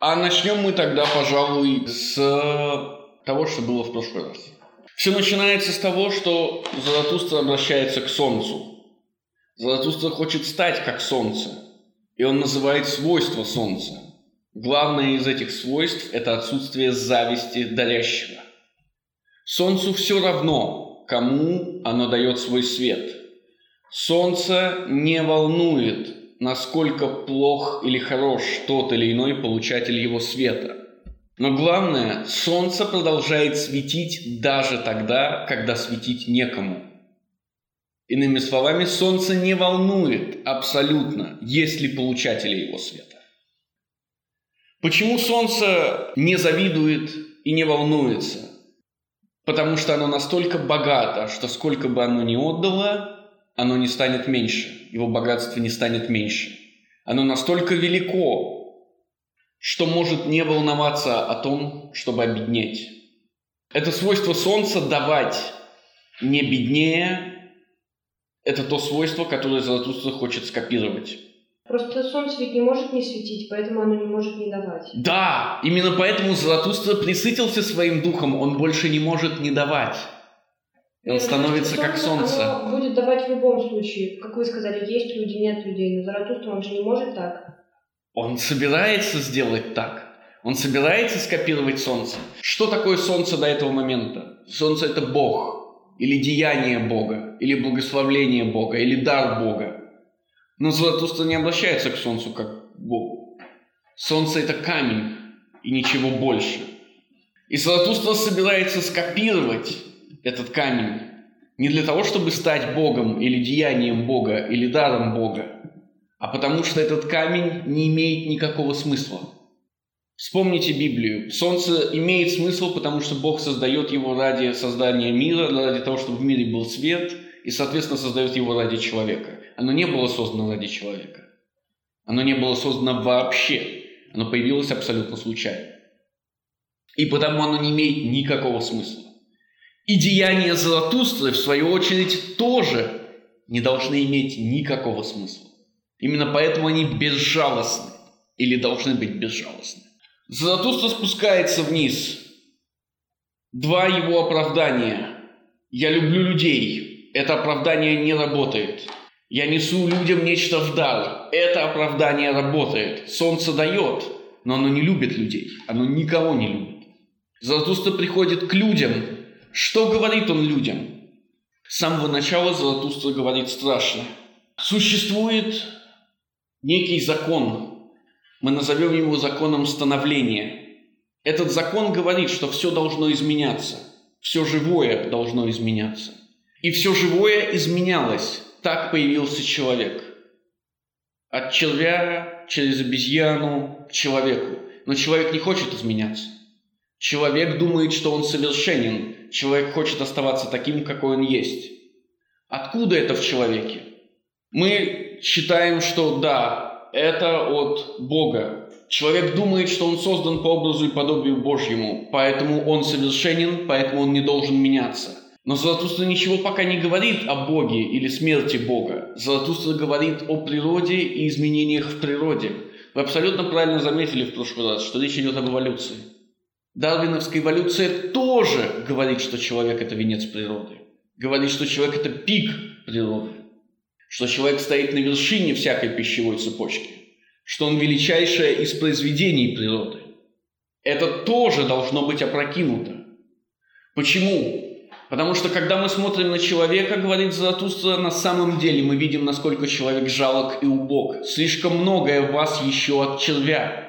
А начнем мы тогда, пожалуй, с того, что было в прошлый раз. Все начинается с того, что Заратустра обращается к Солнцу. Заратустра хочет стать как Солнце, и он называет свойства Солнца. Главное из этих свойств – это отсутствие зависти дарящего. Солнцу все равно, кому оно дает свой свет. Солнце не волнует, насколько плох или хорош тот или иной получатель его света. Но главное, солнце продолжает светить даже тогда, когда светить некому. Иными словами, солнце не волнует абсолютно, есть ли получатели его света. Почему солнце не завидует и не волнуется? Потому что оно настолько богато, что сколько бы оно ни отдало, оно не станет меньше, его богатство не станет меньше. Оно настолько велико, что может не волноваться о том, чтобы обеднеть. Это свойство Солнца давать не беднее, это то свойство, которое Золотуство хочет скопировать. Просто солнце ведь не может не светить, поэтому оно не может не давать. Да, именно поэтому Золотуство присытился своим духом, он больше не может не давать. И он становится как солнце. Оно будет давать в любом случае. Как вы сказали, есть люди, нет людей. Но Заратустра он же не может так. Он собирается сделать так. Он собирается скопировать Солнце. Что такое Солнце до этого момента? Солнце – это Бог, или деяние Бога, или благословление Бога, или дар Бога. Но Златуста не обращается к Солнцу как к Богу. Солнце – это камень, и ничего больше. И Златуста собирается скопировать этот камень не для того, чтобы стать Богом, или деянием Бога, или даром Бога, а потому что этот камень не имеет никакого смысла. Вспомните Библию. Солнце имеет смысл, потому что Бог создает его ради создания мира, ради того, чтобы в мире был свет, и, соответственно, создает его ради человека. Оно не было создано ради человека. Оно не было создано вообще. Оно появилось абсолютно случайно. И потому оно не имеет никакого смысла. И деяния Золотустры, в свою очередь, тоже не должны иметь никакого смысла. Именно поэтому они безжалостны или должны быть безжалостны. Заратустра спускается вниз. Два его оправдания. Я люблю людей. Это оправдание не работает. Я несу людям нечто в дар. Это оправдание работает. Солнце дает, но оно не любит людей. Оно никого не любит. Заратустра приходит к людям. Что говорит он людям? С самого начала Заратустра говорит страшно. Существует некий закон. Мы назовем его законом становления. Этот закон говорит, что все должно изменяться. Все живое должно изменяться. И все живое изменялось. Так появился человек. От червя через обезьяну к человеку. Но человек не хочет изменяться. Человек думает, что он совершенен. Человек хочет оставаться таким, какой он есть. Откуда это в человеке? Мы считаем, что да, это от Бога. Человек думает, что он создан по образу и подобию Божьему, поэтому он совершенен, поэтому он не должен меняться. Но Золотуство ничего пока не говорит о Боге или смерти Бога. Золотуство говорит о природе и изменениях в природе. Вы абсолютно правильно заметили в прошлый раз, что речь идет об эволюции. Дарвиновская эволюция тоже говорит, что человек – это венец природы. Говорит, что человек – это пик природы что человек стоит на вершине всякой пищевой цепочки, что он величайшее из произведений природы. Это тоже должно быть опрокинуто. Почему? Потому что когда мы смотрим на человека, говорит Заратустра, на самом деле мы видим, насколько человек жалок и убог. Слишком многое в вас еще от червя.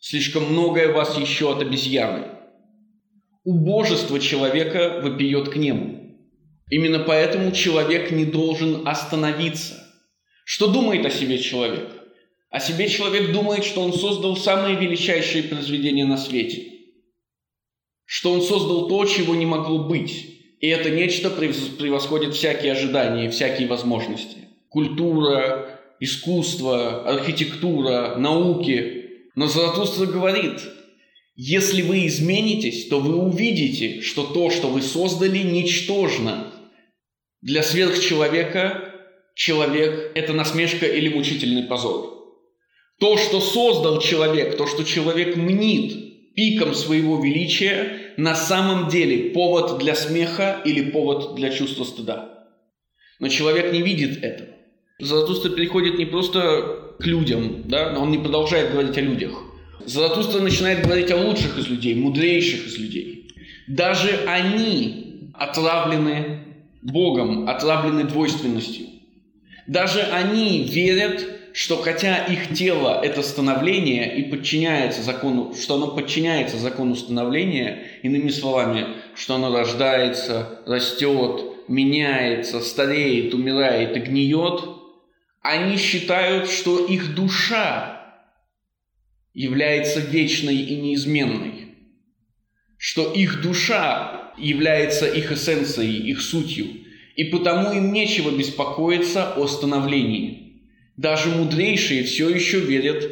Слишком многое вас еще от обезьяны. Убожество человека вопиет к небу. Именно поэтому человек не должен остановиться. Что думает о себе человек? О себе человек думает, что он создал самые величайшие произведения на свете. Что он создал то, чего не могло быть. И это нечто превосходит всякие ожидания, всякие возможности. Культура, искусство, архитектура, науки. Но Заратустра говорит, если вы изменитесь, то вы увидите, что то, что вы создали, ничтожно – для сверхчеловека человек – это насмешка или мучительный позор. То, что создал человек, то, что человек мнит пиком своего величия, на самом деле повод для смеха или повод для чувства стыда. Но человек не видит этого. Заратустра переходит не просто к людям, да, но он не продолжает говорить о людях. Заратустра начинает говорить о лучших из людей, мудрейших из людей. Даже они отравлены Богом, отравлены двойственностью. Даже они верят, что хотя их тело – это становление и подчиняется закону, что оно подчиняется закону становления, иными словами, что оно рождается, растет, меняется, стареет, умирает и гниет, они считают, что их душа является вечной и неизменной, что их душа является их эссенцией, их сутью, и потому им нечего беспокоиться о становлении. Даже мудрейшие все еще верят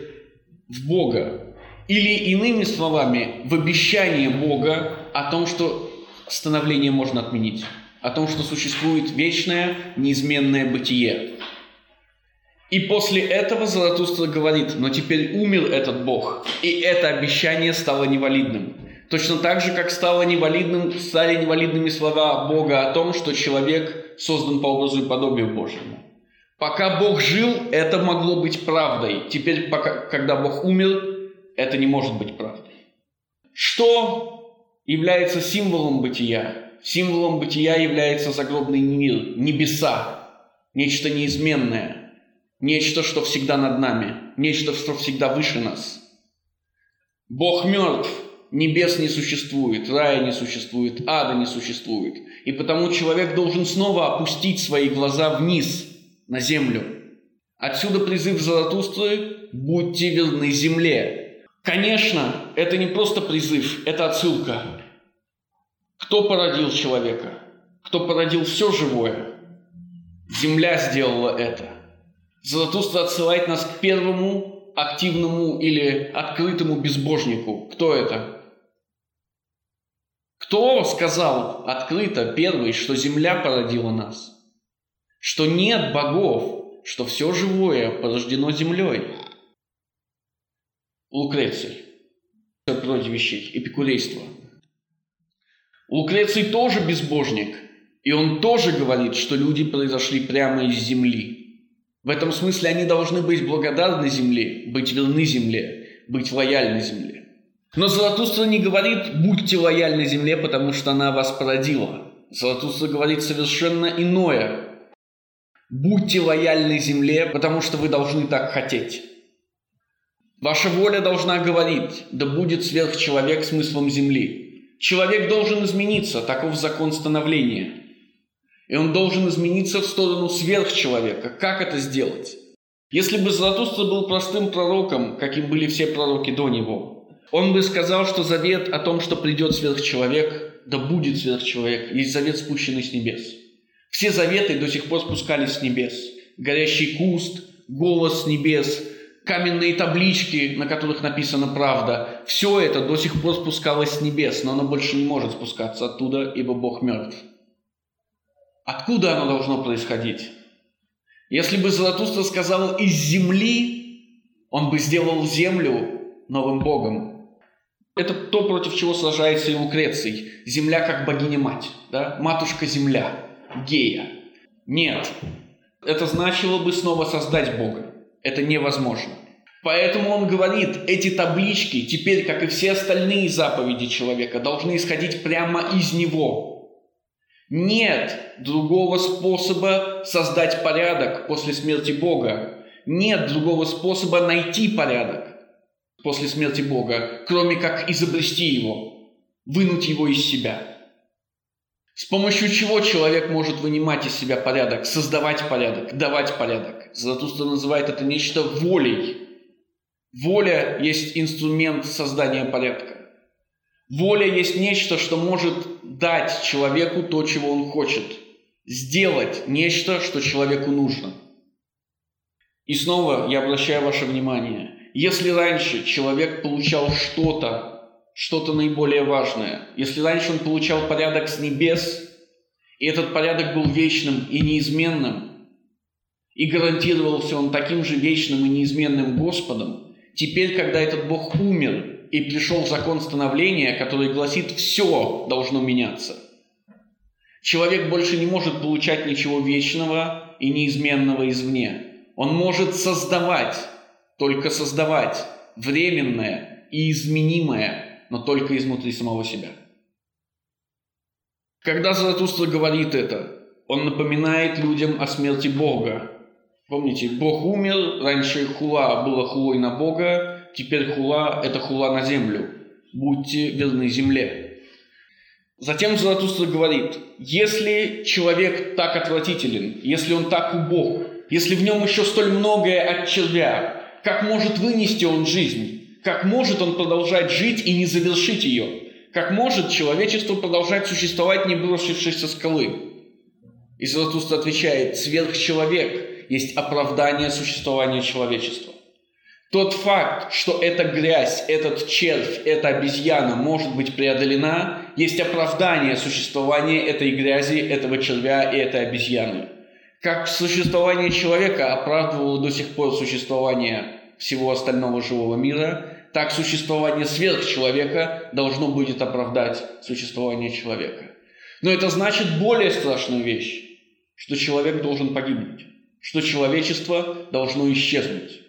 в Бога. Или иными словами, в обещание Бога о том, что становление можно отменить, о том, что существует вечное, неизменное бытие. И после этого Заратустра говорит, но теперь умер этот Бог, и это обещание стало невалидным. Точно так же, как стало невалидным, стали невалидными слова Бога о том, что человек создан по образу и подобию Божьему. Пока Бог жил, это могло быть правдой. Теперь, пока, когда Бог умер, это не может быть правдой. Что является символом бытия? Символом бытия является загробный мир, небеса, нечто неизменное, нечто, что всегда над нами, нечто, что всегда выше нас. Бог мертв, небес не существует, рая не существует, ада не существует. И потому человек должен снова опустить свои глаза вниз, на землю. Отсюда призыв Заратустры «Будьте верны земле». Конечно, это не просто призыв, это отсылка. Кто породил человека? Кто породил все живое? Земля сделала это. Заратустра отсылает нас к первому активному или открытому безбожнику. Кто это? Кто сказал открыто первый, что Земля породила нас? Что нет богов, что все живое порождено Землей? Лукреций. О природе вещей. Эпикурейство. Лукреций тоже безбожник, и он тоже говорит, что люди произошли прямо из земли. В этом смысле они должны быть благодарны земле, быть верны земле, быть лояльны земле. Но Заратустра не говорит «будьте лояльны земле, потому что она вас породила». Заратустра говорит совершенно иное. «Будьте лояльны земле, потому что вы должны так хотеть». Ваша воля должна говорить «да будет сверхчеловек смыслом земли». Человек должен измениться, таков закон становления. И он должен измениться в сторону сверхчеловека. Как это сделать? Если бы Заратустра был простым пророком, каким были все пророки до него, он бы сказал, что завет о том, что придет сверхчеловек, да будет сверхчеловек, есть завет, спущенный с небес. Все заветы до сих пор спускались с небес. Горящий куст, голос с небес, каменные таблички, на которых написана правда. Все это до сих пор спускалось с небес, но оно больше не может спускаться оттуда, ибо Бог мертв. Откуда оно должно происходить? Если бы Золотуста сказал «из земли», он бы сделал землю новым Богом, это то, против чего сражается и Лукреций. Земля как богиня-мать, да? матушка-земля, гея. Нет, это значило бы снова создать Бога. Это невозможно. Поэтому он говорит, эти таблички, теперь, как и все остальные заповеди человека, должны исходить прямо из него. Нет другого способа создать порядок после смерти Бога. Нет другого способа найти порядок после смерти Бога, кроме как изобрести его, вынуть его из себя. С помощью чего человек может вынимать из себя порядок, создавать порядок, давать порядок. Заратустра называет это нечто волей. Воля есть инструмент создания порядка. Воля есть нечто, что может дать человеку то, чего он хочет. Сделать нечто, что человеку нужно. И снова я обращаю ваше внимание – если раньше человек получал что-то, что-то наиболее важное, если раньше он получал порядок с небес, и этот порядок был вечным и неизменным, и гарантировался он таким же вечным и неизменным Господом, теперь, когда этот Бог умер и пришел закон становления, который гласит «все должно меняться», человек больше не может получать ничего вечного и неизменного извне. Он может создавать, только создавать, временное и изменимое, но только изнутри самого себя. Когда Заратустра говорит это, он напоминает людям о смерти Бога. Помните, Бог умер, раньше хула было хулой на Бога, теперь хула – это хула на землю. Будьте верны земле. Затем Заратустра говорит, если человек так отвратителен, если он так убог, если в нем еще столь многое от червя, как может вынести он жизнь? Как может он продолжать жить и не завершить ее? Как может человечество продолжать существовать, не бросившись со скалы? И Златуст отвечает, сверхчеловек есть оправдание существования человечества. Тот факт, что эта грязь, этот червь, эта обезьяна может быть преодолена, есть оправдание существования этой грязи, этого червя и этой обезьяны. Как существование человека оправдывало до сих пор существование всего остального живого мира, так существование сверхчеловека должно будет оправдать существование человека. Но это значит более страшную вещь, что человек должен погибнуть, что человечество должно исчезнуть.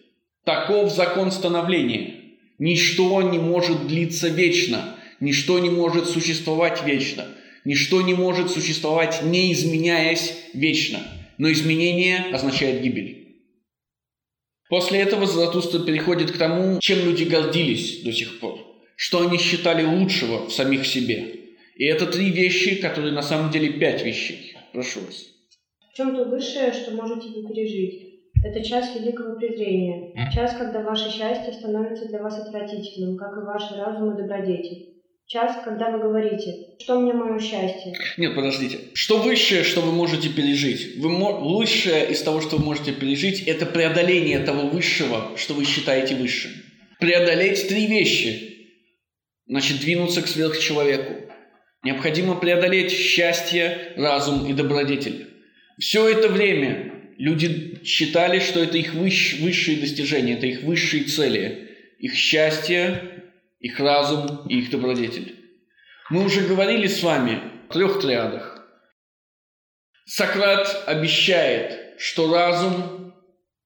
Таков закон становления. Ничто не может длиться вечно, ничто не может существовать вечно, ничто не может существовать, не изменяясь вечно. Но изменение означает гибель. После этого Златуста переходит к тому, чем люди гордились до сих пор, что они считали лучшего в самих себе. И это три вещи, которые на самом деле пять вещей. Прошу вас. В чем то высшее, что можете вы пережить? Это час великого презрения, час, когда ваше счастье становится для вас отвратительным, как и ваш разум и добродетель. Час, когда вы говорите, что мне мое счастье. Нет, подождите. Что высшее, что вы можете пережить? Вы мо... Лучшее из того, что вы можете пережить, это преодоление того высшего, что вы считаете высшим. Преодолеть три вещи. Значит, двинуться к сверхчеловеку. Необходимо преодолеть счастье, разум и добродетель. Все это время люди считали, что это их выш... высшие достижения, это их высшие цели. Их счастье, их разум и их добродетель. Мы уже говорили с вами о трех триадах. Сократ обещает, что разум,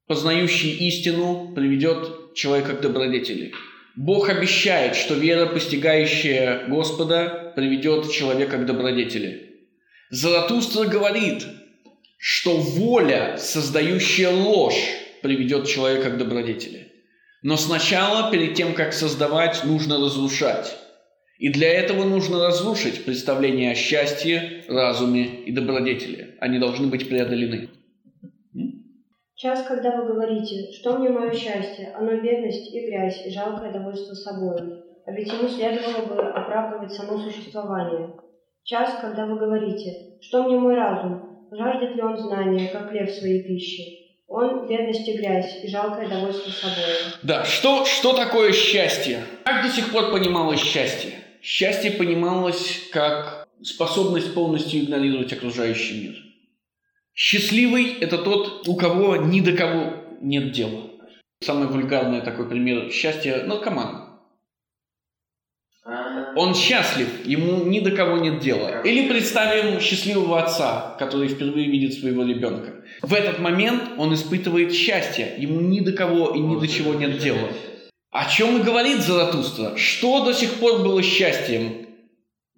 познающий истину, приведет человека к добродетели. Бог обещает, что вера, постигающая Господа, приведет человека к добродетели. Заратустра говорит, что воля, создающая ложь, приведет человека к добродетели. Но сначала, перед тем, как создавать, нужно разрушать. И для этого нужно разрушить представление о счастье, разуме и добродетели. Они должны быть преодолены. Час, когда вы говорите, что мне мое счастье, оно бедность и грязь, и жалкое довольство собой. А ведь ему следовало бы оправдывать само существование. Час, когда вы говорите, что мне мой разум, жаждет ли он знания, как лев своей пищи. Он бедность и грязь, и жалкое довольство собой. Да, что, что такое счастье? Как до сих пор понималось счастье? Счастье понималось как способность полностью игнорировать окружающий мир. Счастливый – это тот, у кого ни до кого нет дела. Самый вульгарный такой пример счастья – наркоман. Он счастлив, ему ни до кого нет дела. Или представим счастливого отца, который впервые видит своего ребенка. В этот момент он испытывает счастье, ему ни до кого и ни до чего нет дела. О чем и говорит Заратустра? Что до сих пор было счастьем?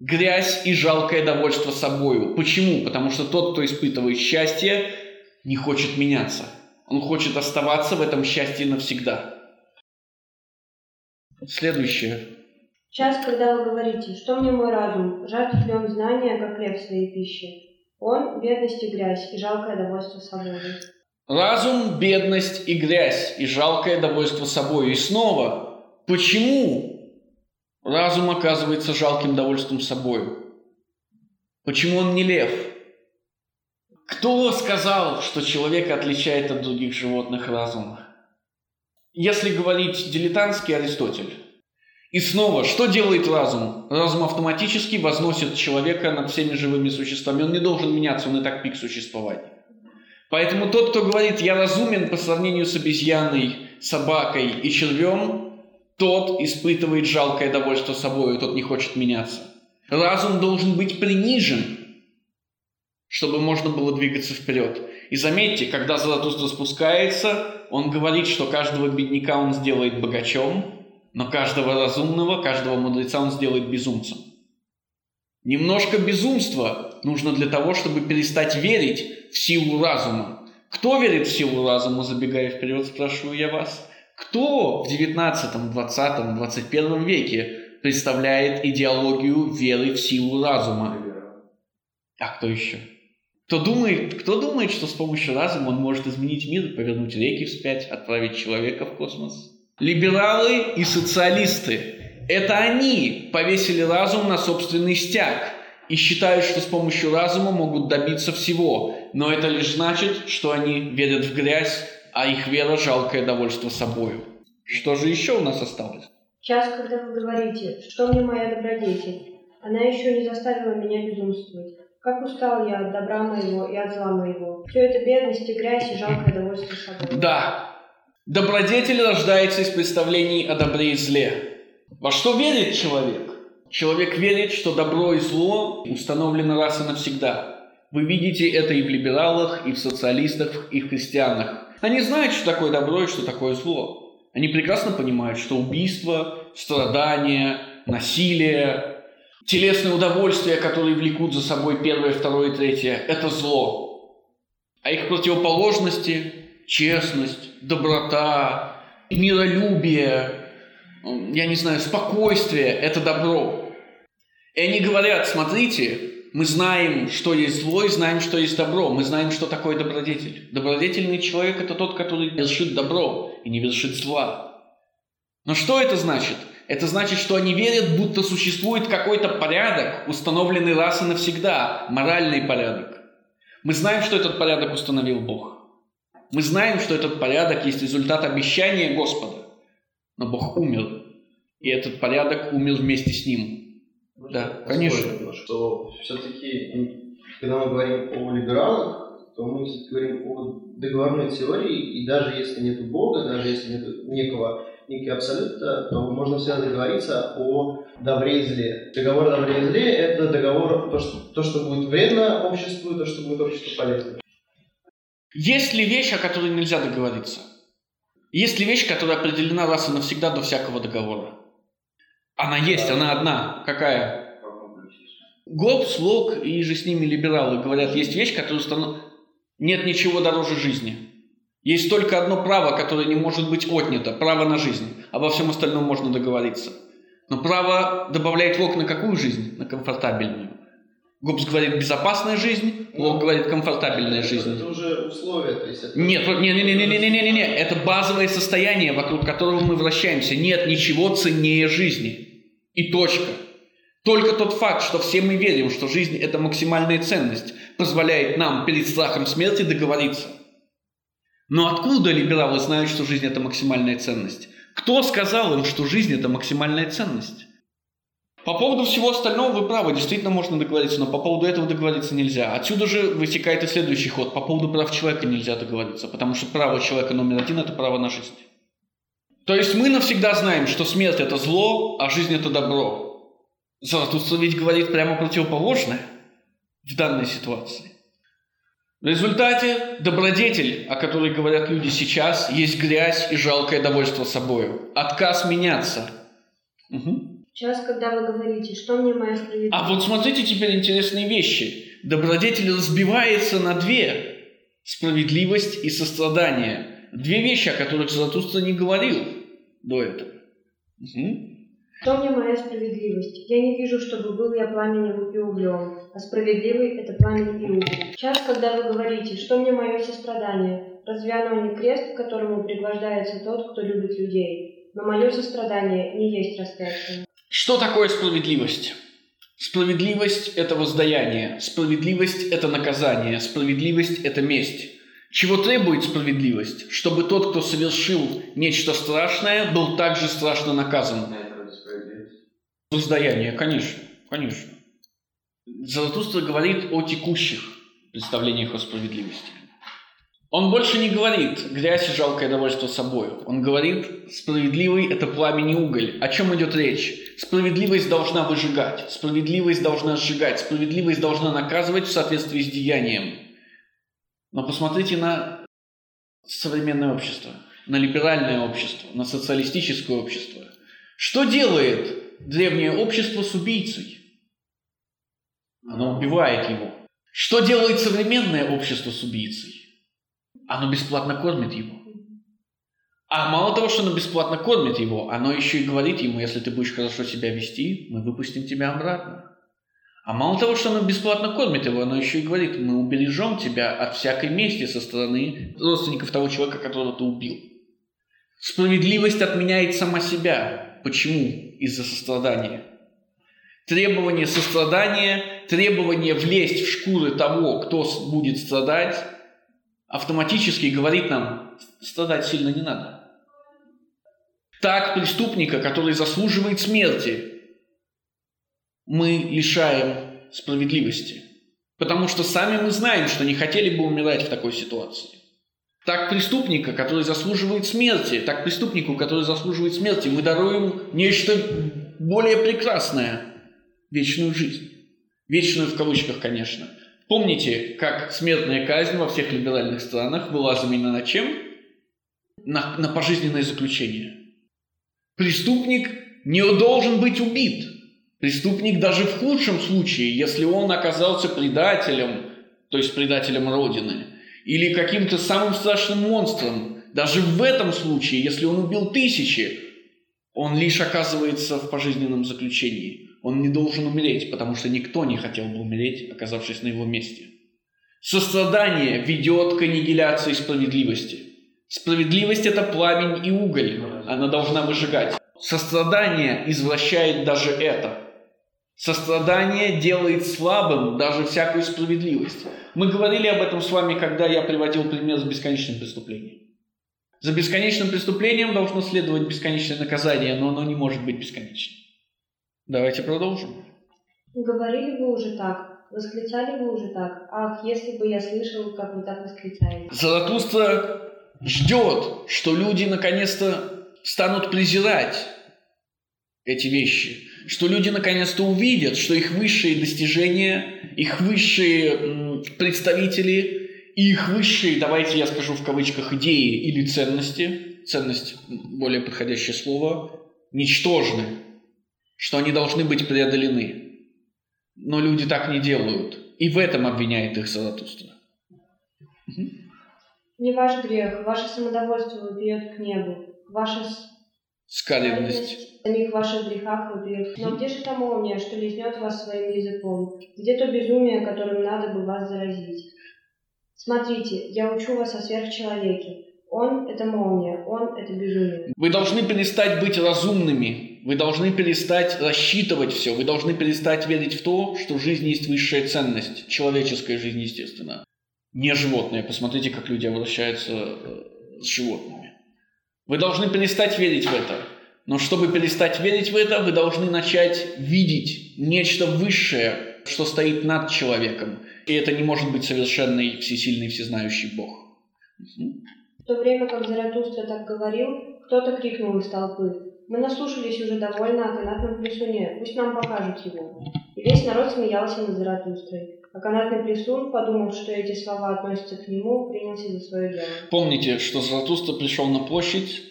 Грязь и жалкое довольство собою. Почему? Потому что тот, кто испытывает счастье, не хочет меняться. Он хочет оставаться в этом счастье навсегда. Следующее. Час, когда вы говорите, что мне мой разум, жаждет ли он знания, как хлеб своей пищи? Он – бедность и грязь, и жалкое довольство собой. Разум, бедность и грязь, и жалкое довольство собой. И снова, почему разум оказывается жалким довольством собой? Почему он не лев? Кто сказал, что человека отличает от других животных разум? Если говорить дилетантский Аристотель, и снова, что делает разум? Разум автоматически возносит человека над всеми живыми существами. Он не должен меняться, он и так пик существования. Поэтому тот, кто говорит «я разумен по сравнению с обезьяной, собакой и червем», тот испытывает жалкое довольство собой, тот не хочет меняться. Разум должен быть принижен, чтобы можно было двигаться вперед. И заметьте, когда Заратустра спускается, он говорит, что каждого бедняка он сделает богачом, но каждого разумного, каждого мудреца он сделает безумцем. Немножко безумства нужно для того, чтобы перестать верить в силу разума. Кто верит в силу разума, забегая вперед, спрашиваю я вас? Кто в 19, 20, 21 веке представляет идеологию веры в силу разума? А кто еще? Кто думает, кто думает, что с помощью разума он может изменить мир, повернуть реки вспять, отправить человека в космос? Либералы и социалисты это они повесили разум на собственный стяг и считают, что с помощью разума могут добиться всего. Но это лишь значит, что они верят в грязь, а их вера – жалкое довольство собою. Что же еще у нас осталось? Час, когда вы говорите, что мне моя добродетель, она еще не заставила меня безумствовать. Как устал я от добра моего и от зла моего. Все это бедность и грязь и жалкое довольство собой. Да, добродетель рождается из представлений о добре и зле. Во что верит человек? Человек верит, что добро и зло установлено раз и навсегда. Вы видите это и в либералах, и в социалистах, и в христианах. Они знают, что такое добро и что такое зло. Они прекрасно понимают, что убийство, страдания, насилие, телесные удовольствия, которые влекут за собой первое, второе, третье, это зло. А их противоположности – честность, доброта, миролюбие, я не знаю, спокойствие – это добро. И они говорят, смотрите, мы знаем, что есть зло, и знаем, что есть добро. Мы знаем, что такое добродетель. Добродетельный человек – это тот, который вершит добро и не вершит зла. Но что это значит? Это значит, что они верят, будто существует какой-то порядок, установленный раз и навсегда, моральный порядок. Мы знаем, что этот порядок установил Бог. Мы знаем, что этот порядок есть результат обещания Господа. Но Бог умер, и этот порядок умер вместе с ним. Можно да, конечно. Что все-таки, когда мы говорим о либералах, то мы говорим о договорной теории, и даже если нет Бога, даже если нет некого некий абсолюта, то можно всегда договориться о добре и зле. Договор о добре и зле – это договор, то что, то, что будет вредно обществу, и то, что будет обществу полезно. Есть ли вещь, о которой нельзя договориться? Есть ли вещь, которая определена раз и навсегда до всякого договора? Она есть, она одна. Какая? Гоббс, Лок и же с ними либералы говорят, есть вещь, которая установ... Нет ничего дороже жизни. Есть только одно право, которое не может быть отнято. Право на жизнь. Обо всем остальном можно договориться. Но право добавляет Лок на какую жизнь? На комфортабельную. Гоббс говорит безопасная жизнь, Лок говорит комфортабельная жизнь. Это уже условия, то есть это... Нет, не, не, не, не, не, не, не, не, не, это базовое состояние, вокруг которого мы вращаемся. Нет ничего ценнее жизни. И точка. Только тот факт, что все мы верим, что жизнь – это максимальная ценность, позволяет нам перед страхом смерти договориться. Но откуда либералы знают, что жизнь – это максимальная ценность? Кто сказал им, что жизнь – это максимальная ценность? По поводу всего остального вы правы, действительно можно договориться, но по поводу этого договориться нельзя. Отсюда же вытекает и следующий ход. По поводу прав человека нельзя договориться, потому что право человека номер один – это право на жизнь. То есть мы навсегда знаем, что смерть – это зло, а жизнь – это добро. Заратустра ведь говорит прямо противоположное в данной ситуации. В результате добродетель, о которой говорят люди сейчас, есть грязь и жалкое довольство собою. Отказ меняться. Угу. Сейчас, когда вы говорите, что мне моя справедливость... А вот смотрите теперь интересные вещи. Добродетель разбивается на две. Справедливость и сострадание. Две вещи, о которых Заратустра не говорил до этого. Угу. Что мне моя справедливость? Я не вижу, чтобы был я пламенем и углем, а справедливый – это пламень и уголь. Сейчас, когда вы говорите, что мне мое сострадание, разве оно не крест, к которому пригвождается тот, кто любит людей? Но мое сострадание не есть распятие. Что такое справедливость? Справедливость – это воздаяние, справедливость – это наказание, справедливость – это месть. Чего требует справедливость? Чтобы тот, кто совершил нечто страшное, был также страшно наказан. Воздаяние, конечно, конечно. Заратустра говорит о текущих представлениях о справедливости. Он больше не говорит «грязь и жалкое довольство собой». Он говорит «справедливый – это пламень и уголь». О чем идет речь? Справедливость должна выжигать, справедливость должна сжигать, справедливость должна наказывать в соответствии с деянием. Но посмотрите на современное общество, на либеральное общество, на социалистическое общество. Что делает древнее общество с убийцей? Оно убивает его. Что делает современное общество с убийцей? Оно бесплатно кормит его. А мало того, что оно бесплатно кормит его, оно еще и говорит ему, если ты будешь хорошо себя вести, мы выпустим тебя обратно. А мало того, что оно бесплатно кормит его, оно еще и говорит, мы убережем тебя от всякой мести со стороны родственников того человека, которого ты убил. Справедливость отменяет сама себя. Почему? Из-за сострадания. Требование сострадания, требование влезть в шкуры того, кто будет страдать, автоматически говорит нам, страдать сильно не надо. Так преступника, который заслуживает смерти, мы лишаем справедливости. Потому что сами мы знаем, что не хотели бы умирать в такой ситуации. Так преступника, который заслуживает смерти, так преступнику, который заслуживает смерти, мы даруем нечто более прекрасное – вечную жизнь. Вечную в кавычках, конечно – Помните, как смертная казнь во всех либеральных странах была заменена на чем? На, на пожизненное заключение. Преступник не должен быть убит. Преступник даже в худшем случае, если он оказался предателем, то есть предателем Родины, или каким-то самым страшным монстром, даже в этом случае, если он убил тысячи, он лишь оказывается в пожизненном заключении. Он не должен умереть, потому что никто не хотел бы умереть, оказавшись на его месте. Сострадание ведет к аннигиляции справедливости. Справедливость – это пламень и уголь. Она должна выжигать. Сострадание извращает даже это. Сострадание делает слабым даже всякую справедливость. Мы говорили об этом с вами, когда я приводил пример с бесконечным преступлением. За бесконечным преступлением должно следовать бесконечное наказание, но оно не может быть бесконечным. Давайте продолжим. Говорили вы уже так, восклицали вы уже так. Ах, если бы я слышал, как вы так восклицаете. Заратустра ждет, что люди наконец-то станут презирать эти вещи, что люди наконец-то увидят, что их высшие достижения, их высшие представители, их высшие, давайте я скажу в кавычках, идеи или ценности, ценность более подходящее слово, ничтожны что они должны быть преодолены. Но люди так не делают. И в этом обвиняет их Заратустра. Не ваш грех, ваше самодовольство вопиет к небу, ваша скаленность в самих ваших грехах вопиет. Но где же та молния, что лизнет вас своим языком? Где то безумие, которым надо бы вас заразить? Смотрите, я учу вас о сверхчеловеке. Он – это молния, он – это безумие. Вы должны перестать быть разумными, вы должны перестать рассчитывать все. Вы должны перестать верить в то, что жизнь есть высшая ценность. Человеческая жизнь, естественно. Не животные. Посмотрите, как люди обращаются э, с животными. Вы должны перестать верить в это. Но чтобы перестать верить в это, вы должны начать видеть нечто высшее, что стоит над человеком. И это не может быть совершенный, всесильный, всезнающий Бог. В то время как Заратустра так говорил, кто-то крикнул из толпы мы наслушались уже довольно о канатном плесуне, пусть нам покажут его. И весь народ смеялся над Заратустрой. А канатный плесун, подумав, что эти слова относятся к нему, принялся за свое дело. Помните, что Заратустра пришел на площадь,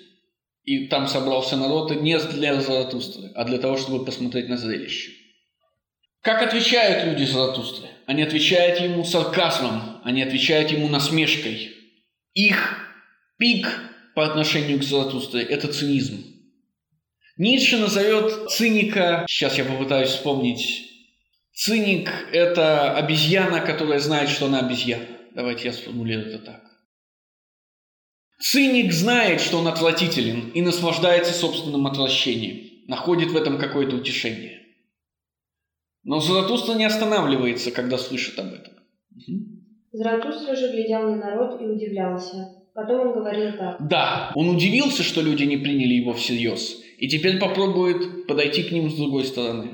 и там собрался народ не для Заратустры, а для того, чтобы посмотреть на зрелище. Как отвечают люди Заратустры? Они отвечают ему сарказмом, они отвечают ему насмешкой. Их пик по отношению к Заратустре – это цинизм. Ницше назовет циника, сейчас я попытаюсь вспомнить, циник – это обезьяна, которая знает, что она обезьяна. Давайте я сформулирую это так. Циник знает, что он отвратителен и наслаждается собственным отвращением, находит в этом какое-то утешение. Но Заратустра не останавливается, когда слышит об этом. Заратустра же глядел на народ и удивлялся. Потом он говорил так. Да, он удивился, что люди не приняли его всерьез. И теперь попробует подойти к ним с другой стороны.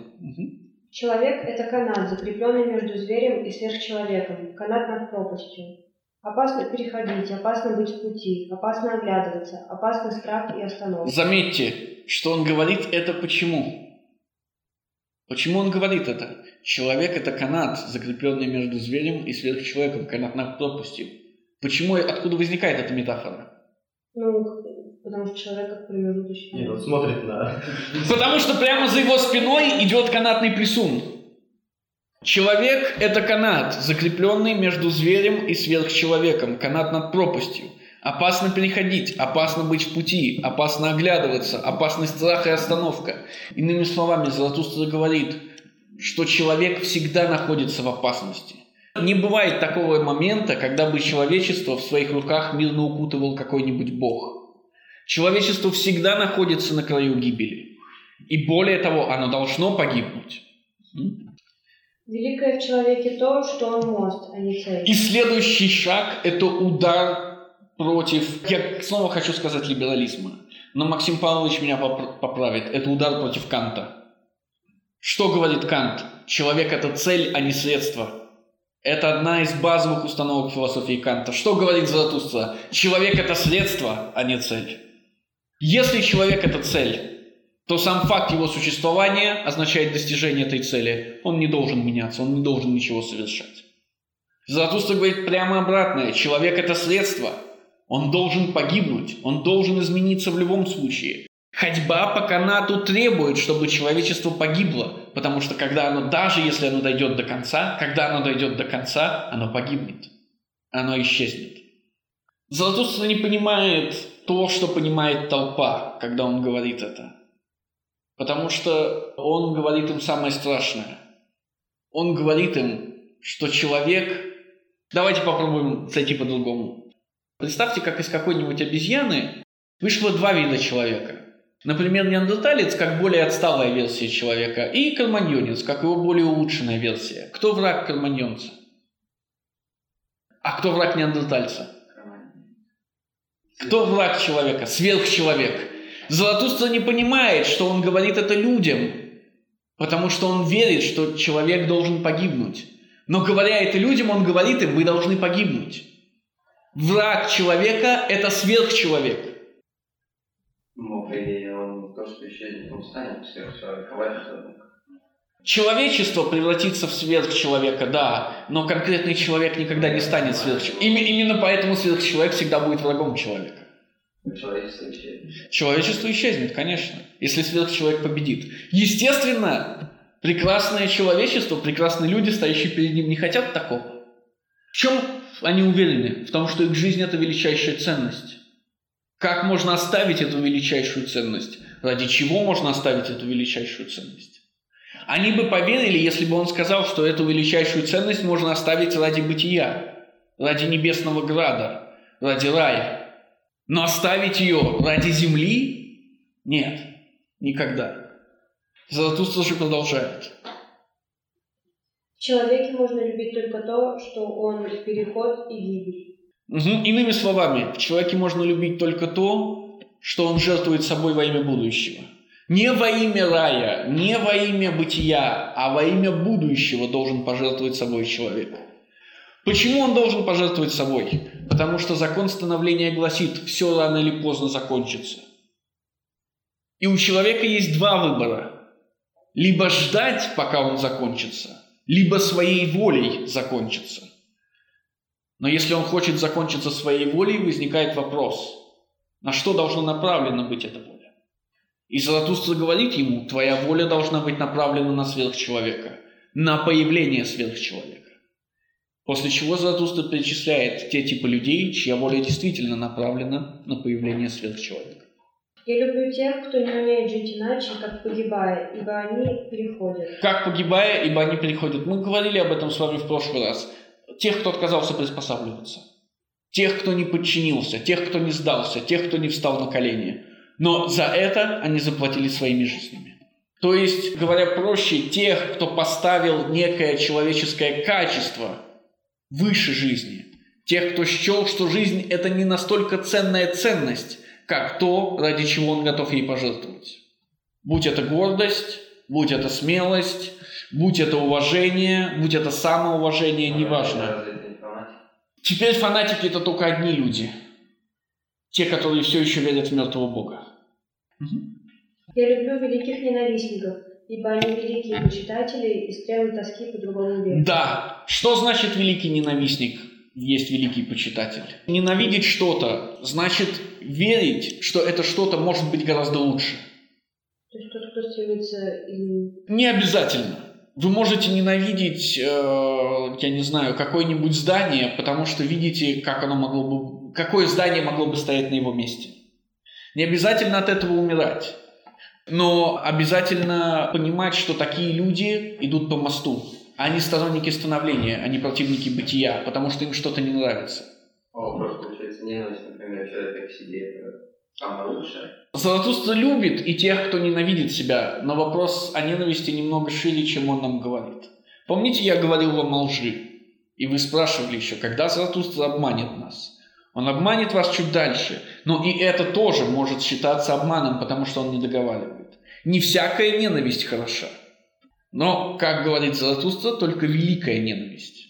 Человек – это канат, закрепленный между зверем и сверхчеловеком, канат над пропастью. Опасно переходить, опасно быть в пути, опасно оглядываться, опасный страх и остановка. Заметьте, что он говорит это почему? Почему он говорит это? Человек – это канат, закрепленный между зверем и сверхчеловеком, канат над пропастью. Почему, откуда возникает эта метафора? Ну, потому что человек как промежуточный. Нет, он смотрит на... Потому что прямо за его спиной идет канатный присун. Человек – это канат, закрепленный между зверем и сверхчеловеком, канат над пропастью. Опасно переходить, опасно быть в пути, опасно оглядываться, опасность страх и остановка. Иными словами, Золотуство говорит, что человек всегда находится в опасности. Не бывает такого момента, когда бы человечество в своих руках мирно укутывал какой-нибудь бог. Человечество всегда находится на краю гибели. И более того, оно должно погибнуть. Великое в человеке то, что он мост, а не цель. И следующий шаг – это удар против, я снова хочу сказать либерализма, но Максим Павлович меня поправит, это удар против Канта. Что говорит Кант? Человек – это цель, а не средство. Это одна из базовых установок философии Канта. Что говорит Заратустра? Человек – это средство, а не цель. Если человек – это цель, то сам факт его существования означает достижение этой цели. Он не должен меняться, он не должен ничего совершать. Заратустра говорит прямо обратное. Человек – это средство. Он должен погибнуть, он должен измениться в любом случае. Ходьба по канату требует, чтобы человечество погибло, потому что когда оно, даже если оно дойдет до конца, когда оно дойдет до конца, оно погибнет, оно исчезнет. Золотуство не понимает то, что понимает толпа, когда он говорит это. Потому что он говорит им самое страшное. Он говорит им, что человек... Давайте попробуем зайти по-другому. Представьте, как из какой-нибудь обезьяны вышло два вида человека. Например, неандерталец как более отсталая версия человека и карманьонец как его более улучшенная версия. Кто враг карманьонца? А кто враг неандертальца? Кто враг человека? Сверхчеловек. Золотуство не понимает, что он говорит это людям, потому что он верит, что человек должен погибнуть. Но говоря это людям, он говорит им, вы должны погибнуть. Враг человека – это сверхчеловек. Ну, идее, он то, что исчезнет, он станет сверхчеловеком. Человечество превратится в сверхчеловека, да, но конкретный человек никогда не станет сверхчеловеком. Именно поэтому сверхчеловек всегда будет врагом человека. Человечество исчезнет. Человечество исчезнет, конечно, если сверхчеловек победит. Естественно, прекрасное человечество, прекрасные люди, стоящие перед ним, не хотят такого. В чем они уверены? В том, что их жизнь – это величайшая ценность. Как можно оставить эту величайшую ценность? Ради чего можно оставить эту величайшую ценность? Они бы поверили, если бы он сказал, что эту величайшую ценность можно оставить ради бытия, ради небесного града, ради рая. Но оставить ее ради земли? Нет, никогда. Заратустра же продолжает. В человеке можно любить только то, что он переход и гибель. Угу. Иными словами, в человеке можно любить только то, что он жертвует собой во имя будущего. Не во имя рая, не во имя бытия, а во имя будущего должен пожертвовать собой человек. Почему он должен пожертвовать собой? Потому что закон становления гласит, все рано или поздно закончится. И у человека есть два выбора. Либо ждать, пока он закончится, либо своей волей закончится. Но если он хочет закончиться своей волей, возникает вопрос, на что должна направлена быть эта воля? И Заратустра говорит ему, твоя воля должна быть направлена на сверхчеловека, на появление сверхчеловека. После чего Заратустра перечисляет те типы людей, чья воля действительно направлена на появление сверхчеловека. Я люблю тех, кто не умеет жить иначе, как погибая, ибо они переходят. Как погибая, ибо они переходят. Мы говорили об этом с вами в прошлый раз. Тех, кто отказался приспосабливаться. Тех, кто не подчинился. Тех, кто не сдался. Тех, кто не встал на колени. Но за это они заплатили своими жизнями. То есть, говоря проще, тех, кто поставил некое человеческое качество – выше жизни. Тех, кто счел, что жизнь – это не настолько ценная ценность, как то, ради чего он готов ей пожертвовать. Будь это гордость, будь это смелость, будь это уважение, будь это самоуважение, неважно. Теперь фанатики это только одни люди. Те, которые все еще верят в мертвого Бога. Я люблю великих ненавистников, ибо они великие почитатели и стрелы тоски по другому веку. Да. Что значит великий ненавистник? Есть великий почитатель. Ненавидеть что-то значит верить, что это что-то может быть гораздо лучше. То есть тот, кто стремится изменить. Не обязательно. Вы можете ненавидеть, э, я не знаю, какое-нибудь здание, потому что видите, как оно могло бы, какое здание могло бы стоять на его месте. Не обязательно от этого умирать. Но обязательно понимать, что такие люди идут по мосту. Они сторонники становления, они противники бытия, потому что им что-то не нравится. А вопрос, получается, ненависть, например, человека к себе, это самое лучшее. Заратустра любит и тех, кто ненавидит себя, но вопрос о ненависти немного шире, чем он нам говорит. Помните, я говорил вам о лжи? И вы спрашивали еще, когда Заратустра обманет нас? Он обманет вас чуть дальше, но и это тоже может считаться обманом, потому что он не договаривает. Не всякая ненависть хороша. Но, как говорит Заратустра, только великая ненависть.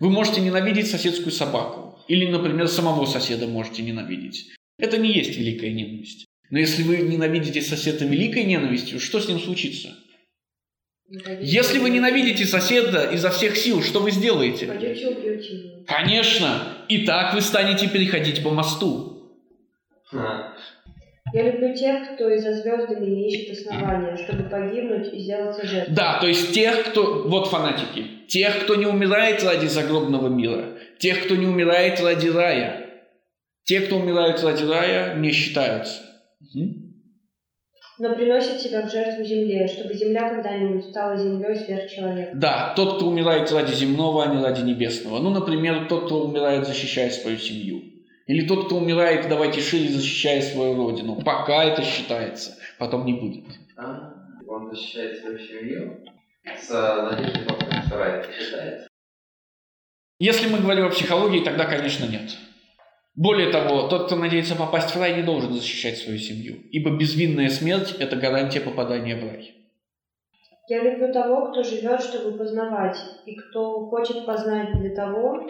Вы можете ненавидеть соседскую собаку. Или, например, самого соседа можете ненавидеть. Это не есть великая ненависть. Но если вы ненавидите соседа великой ненавистью, что с ним случится? Если вы ненавидите соседа изо всех сил, что вы сделаете? Пойдете убьете его. Конечно, и так вы станете переходить по мосту. А, Я люблю тех, кто из-за звездами не ищет основания, чтобы погибнуть и сделаться жертвой. Да, то есть тех, кто... Вот фанатики. Тех, кто не умирает ради загробного мира. Тех, кто не умирает ради рая. Те, кто умирают ради рая, не считаются. Мгм. Но приносит себя в жертву земле, чтобы земля когда-нибудь стала землей сверх человека. Да, тот, кто умирает ради земного, а не ради небесного. Ну, например, тот, кто умирает, защищая свою семью. Или тот, кто умирает, давайте шире, защищая свою родину. Пока это считается, потом не будет. а, он защищает свою семью с надеждой попасть в рай, это считается. Если мы говорим о психологии, тогда, конечно, нет. Более того, тот, кто надеется попасть в рай, не должен защищать свою семью, ибо безвинная смерть – это гарантия попадания в рай. Я люблю того, кто живет, чтобы познавать, и кто хочет познать для того,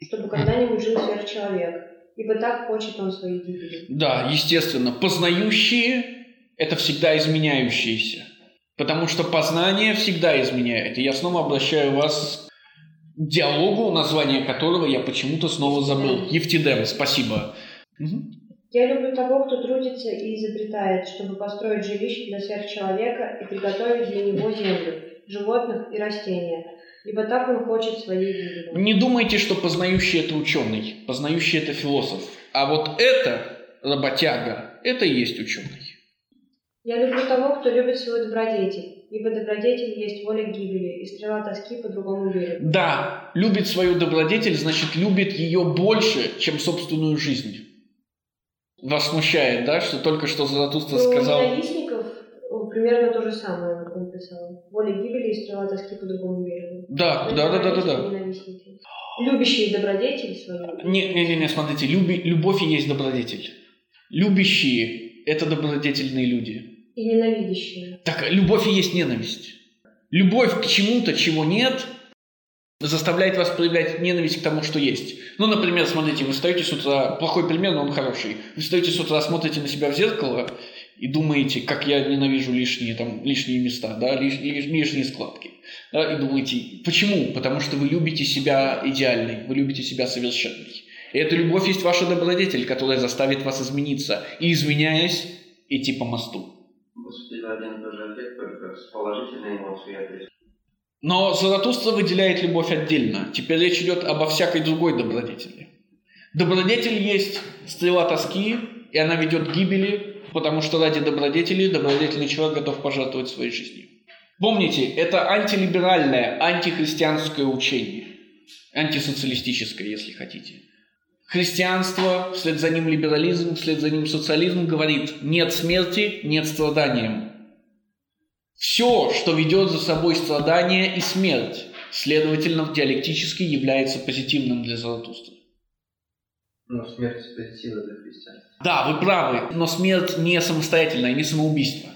чтобы когда-нибудь жил сверхчеловек, ибо так хочет он своей гибели. Да, естественно, познающие – это всегда изменяющиеся. Потому что познание всегда изменяет. И я снова обращаю вас к диалогу, название которого я почему-то снова забыл. Евтидем, спасибо. Я люблю того, кто трудится и изобретает, чтобы построить жилище для сверхчеловека и приготовить для него землю, животных и растения, ибо так он хочет своей гибели. Не думайте, что познающий – это ученый, познающий – это философ. А вот это, работяга, это и есть ученый. Я люблю того, кто любит свою добродетель, ибо добродетель есть воля гибели и стрела тоски по другому берегу. Да, любит свою добродетель, значит, любит ее больше, чем собственную жизнь. Вас смущает, да, что только что Заратустра Про сказал... ненавистников о, примерно то же самое он написал. Воля гибели и стрела тоски по другому берегу. Да, То да, да, да, да, да. ненавистники. Любящие добродетель свою. Не, не, не, не, смотрите, люби- любовь и есть добродетель. Любящие – это добродетельные люди. И ненавидящие. Так любовь и есть ненависть. Любовь к чему-то, чего нет, заставляет вас проявлять ненависть к тому, что есть. Ну, например, смотрите, вы встаете с утра, плохой пример, но он хороший. Вы встаете с утра, смотрите на себя в зеркало и думаете, как я ненавижу лишние, там, лишние места, да, лиш- лиш- лишние складки. Да, и думаете, почему? Потому что вы любите себя идеальной, вы любите себя совершенной. И эта любовь есть ваша добродетель, которая заставит вас измениться. И изменяясь, идти по мосту. Один только с положительной эмоцией. Но Заратустра выделяет любовь отдельно. Теперь речь идет обо всякой другой добродетели. Добродетель есть стрела тоски, и она ведет к гибели, потому что ради добродетели добродетельный человек готов пожертвовать своей жизнью. Помните, это антилиберальное, антихристианское учение. Антисоциалистическое, если хотите. Христианство, вслед за ним либерализм, вслед за ним социализм говорит «нет смерти, нет страданиям». Все, что ведет за собой страдание и смерть, следовательно, диалектически является позитивным для Заратустры. Ну, смерть позитива для христиан. Да, вы правы, но смерть не самостоятельная, не самоубийство.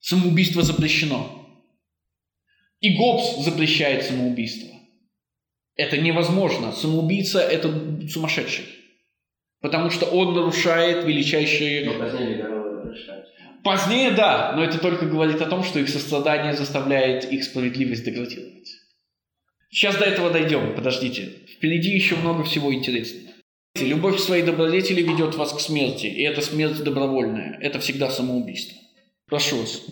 Самоубийство запрещено. И Гоббс запрещает самоубийство. Это невозможно. Самоубийца – это сумасшедший. Потому что он нарушает величайшие... Но позднее. Позднее, да, но это только говорит о том, что их сострадание заставляет их справедливость деградировать. Сейчас до этого дойдем, подождите. Впереди еще много всего интересного. Любовь к своей добродетели ведет вас к смерти, и эта смерть добровольная. Это всегда самоубийство. Прошу вас.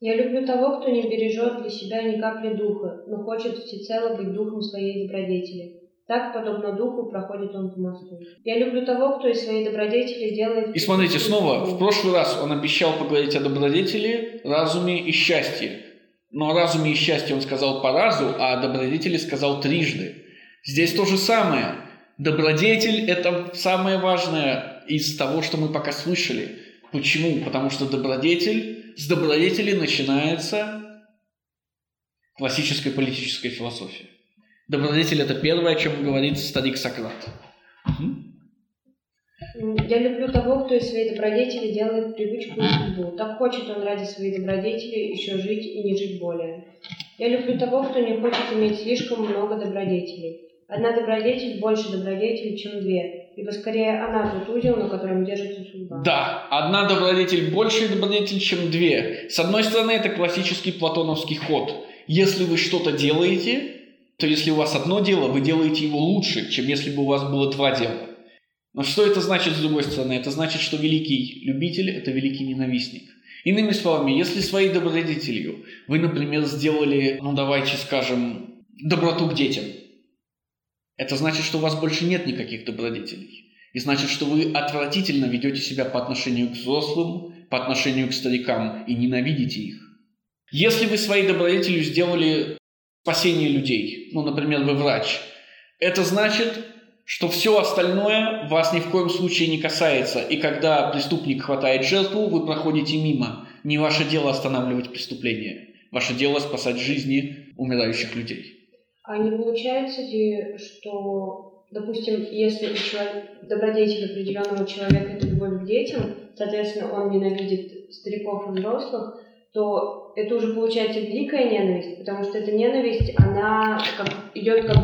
Я люблю того, кто не бережет для себя ни капли духа, но хочет всецело быть духом своей добродетели. Так, подобно духу, проходит он по мосту. Я люблю того, кто из своей добродетели делает... И смотрите, снова, в прошлый раз он обещал поговорить о добродетели, разуме и счастье. Но о разуме и счастье он сказал по разу, а о добродетели сказал трижды. Здесь то же самое. Добродетель – это самое важное из того, что мы пока слышали. Почему? Потому что добродетель, с добродетели начинается классическая политическая философия. Добродетель – это первое, о чем говорит старик Сократ. Мгм. Я люблю того, кто из своей добродетели делает привычку и судьбу. Так хочет он ради своей добродетели еще жить и не жить более. Я люблю того, кто не хочет иметь слишком много добродетелей. Одна добродетель больше добродетелей, чем две, ибо скорее она тот узел, на котором держится судьба. Да, одна добродетель больше добродетель, чем две. С одной стороны, это классический платоновский ход. Если вы что-то делаете, то если у вас одно дело, вы делаете его лучше, чем если бы у вас было два дела. Но что это значит с другой стороны? Это значит, что великий любитель – это великий ненавистник. Иными словами, если своей добродетелью вы, например, сделали, ну давайте скажем, доброту к детям, это значит, что у вас больше нет никаких добродетелей. И значит, что вы отвратительно ведете себя по отношению к взрослым, по отношению к старикам и ненавидите их. Если вы своей добродетелью сделали спасение людей, ну, например, вы врач, это значит, что все остальное вас ни в коем случае не касается. И когда преступник хватает жертву, вы проходите мимо. Не ваше дело останавливать преступление. Ваше дело спасать жизни умирающих людей. А не получается ли, что, допустим, если у человека, добродетель определенного человека это любовь к детям, соответственно, он ненавидит стариков и взрослых, то это уже получается великая ненависть, потому что эта ненависть, она как, идет как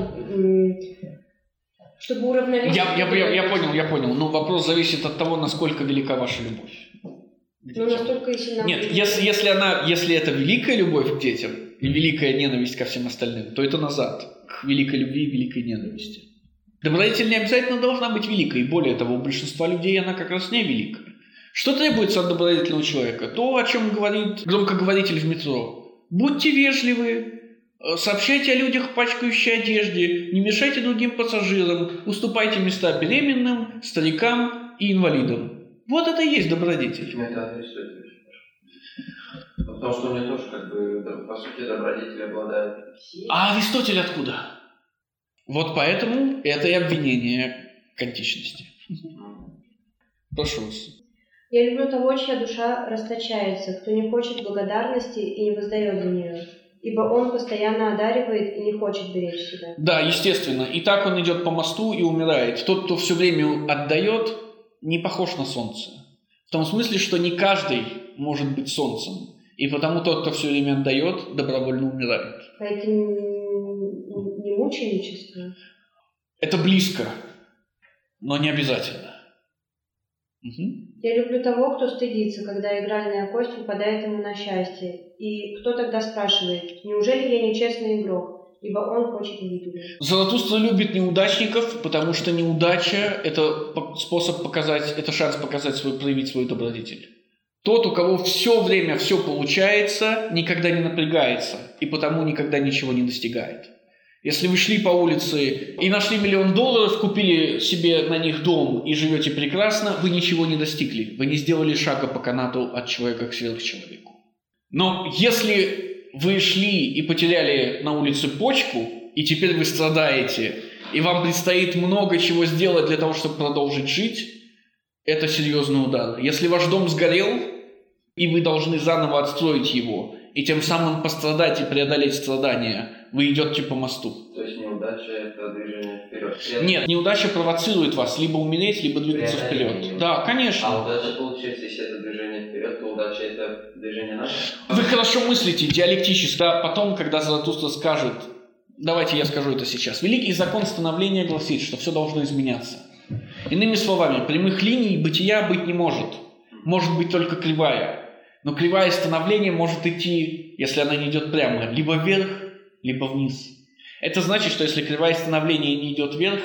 чтобы уравновесить... Я, я, я, я понял, я понял. Но вопрос зависит от того, насколько велика ваша любовь. Ну, настолько и сильна... Нет, если, если, она, если это великая любовь к детям и великая ненависть ко всем остальным, то это назад, к великой любви и великой ненависти. Добродетель не обязательно должна быть великой, и более того, у большинства людей она как раз не великая. Что требуется от добродетельного человека? То, о чем говорит громкоговоритель в метро. Будьте вежливы, э, сообщайте о людях в пачкающей одежде, не мешайте другим пассажирам, уступайте места беременным, старикам и инвалидам. Вот это и есть добродетель. Это Потому что у меня тоже, как бы, по сути, добродетели обладают. А Аристотель откуда? Вот поэтому это и обвинение к античности. Прошу вас. Я люблю того, чья душа расточается, кто не хочет благодарности и не воздает за нее, ибо он постоянно одаривает и не хочет беречь себя. Да, естественно. И так он идет по мосту и умирает. Тот, кто все время отдает, не похож на солнце. В том смысле, что не каждый может быть солнцем. И потому тот, кто все время отдает, добровольно умирает. А это не, не мученичество? Это близко, но не обязательно. Мгм. Я люблю того, кто стыдится, когда игральная кость выпадает ему на счастье. И кто тогда спрашивает, неужели я нечестный игрок, ибо он хочет гибели. Заратустра любит неудачников, потому что неудача – это по- способ показать, это шанс показать свой, проявить свою добродетель. Тот, у кого все время все получается, никогда не напрягается, и потому никогда ничего не достигает. Если вы шли по улице и нашли миллион долларов, купили себе на них дом и живете прекрасно, вы ничего не достигли. Вы не сделали шага по канату от человека к сверхчеловеку. Но если вы шли и потеряли на улице почку, и теперь вы страдаете, и вам предстоит много чего сделать для того, чтобы продолжить жить, это серьезный удар. Если ваш дом сгорел, и вы должны заново отстроить его, и тем самым пострадать и преодолеть страдания, вы идете по мосту. То есть неудача – это движение вперед. Нет, неудача провоцирует вас либо умереть, либо двигаться Преодоление. вперед. Да, конечно. А удача получается, если это движение вперед, то удача – это движение назад. Вы хорошо мыслите диалектически. А потом, когда Заратустра скажет, давайте я скажу это сейчас. Великий закон становления гласит, что все должно изменяться. Иными словами, прямых линий бытия быть не может. Может быть только кривая. Но кривая становления может идти, если она не идет прямо, либо вверх, либо вниз. Это значит, что если кривая становления не идет вверх,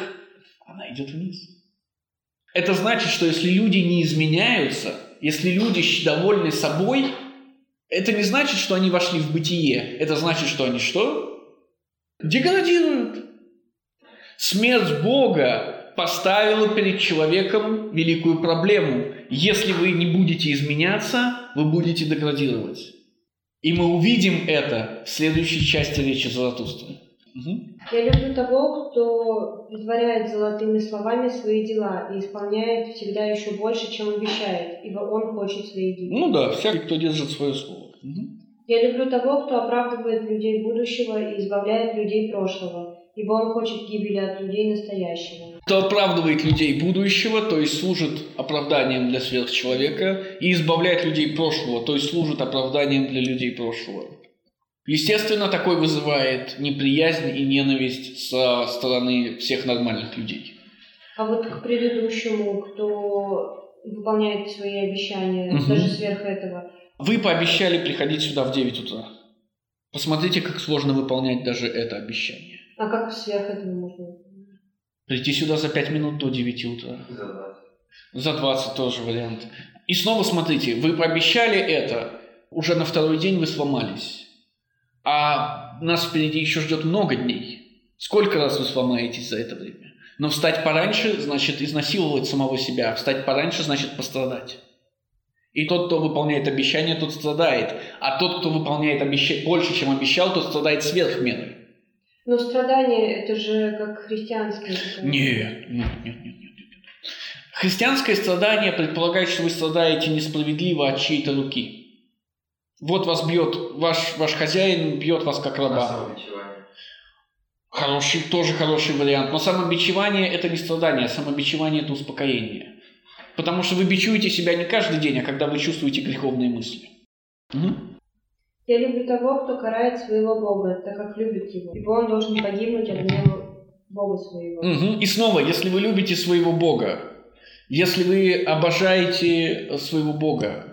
она идет вниз. Это значит, что если люди не изменяются, если люди довольны собой, это не значит, что они вошли в бытие. Это значит, что они что? Деградируют. Смерть Бога поставила перед человеком великую проблему. Если вы не будете изменяться, вы будете деградировать. И мы увидим это в следующей части речи Заратустры. Угу. Я люблю того, кто притворяет золотыми словами свои дела и исполняет всегда еще больше, чем обещает, ибо он хочет свои дела. Ну да, всякий, кто держит свое слово. Угу. Я люблю того, кто оправдывает людей будущего и избавляет людей прошлого, ибо он хочет гибели от людей настоящего. Кто оправдывает людей будущего, то есть служит оправданием для сверхчеловека, и избавляет людей прошлого, то есть служит оправданием для людей прошлого. Естественно, такой вызывает неприязнь и ненависть со стороны всех нормальных людей. А вот к предыдущему, кто выполняет свои обещания, угу. даже сверх этого. Вы пообещали приходить сюда в 9 утра. Посмотрите, как сложно выполнять даже это обещание. А как сверх этого можно? Прийти сюда за 5 минут до 9 утра. За 20. За 20 тоже вариант. И снова смотрите, вы пообещали это, уже на второй день вы сломались а нас впереди еще ждет много дней. Сколько раз вы сломаетесь за это время? Но встать пораньше значит изнасиловать самого себя, встать пораньше значит пострадать. И тот, кто выполняет обещание, тот страдает. А тот, кто выполняет обещание больше, чем обещал, тот страдает сверх меры. Но страдание это же как христианское. Нет, нет, нет, нет, нет, нет. Христианское страдание предполагает, что вы страдаете несправедливо от чьей-то руки. Вот вас бьет, ваш, ваш хозяин бьет вас как раба. Самобичевание. Хороший, тоже хороший вариант. Но самобичевание – это не страдание, самобичевание – это успокоение. Потому что вы бичуете себя не каждый день, а когда вы чувствуете греховные мысли. Угу. Я люблю того, кто карает своего Бога, так как любит его, ибо он должен погибнуть от гнева Бога своего. Угу. И снова, если вы любите своего Бога, если вы обожаете своего Бога,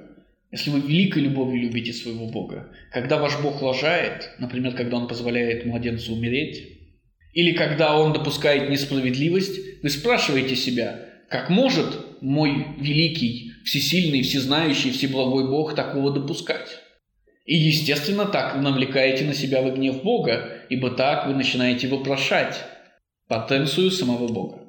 если вы великой любовью любите своего Бога, когда ваш Бог лажает, например, когда Он позволяет младенцу умереть, или когда Он допускает несправедливость, вы спрашиваете себя, как может мой великий, всесильный, всезнающий, всеблагой Бог такого допускать? И, естественно, так вы навлекаете на себя вы гнев Бога, ибо так вы начинаете вопрошать потенцию самого Бога.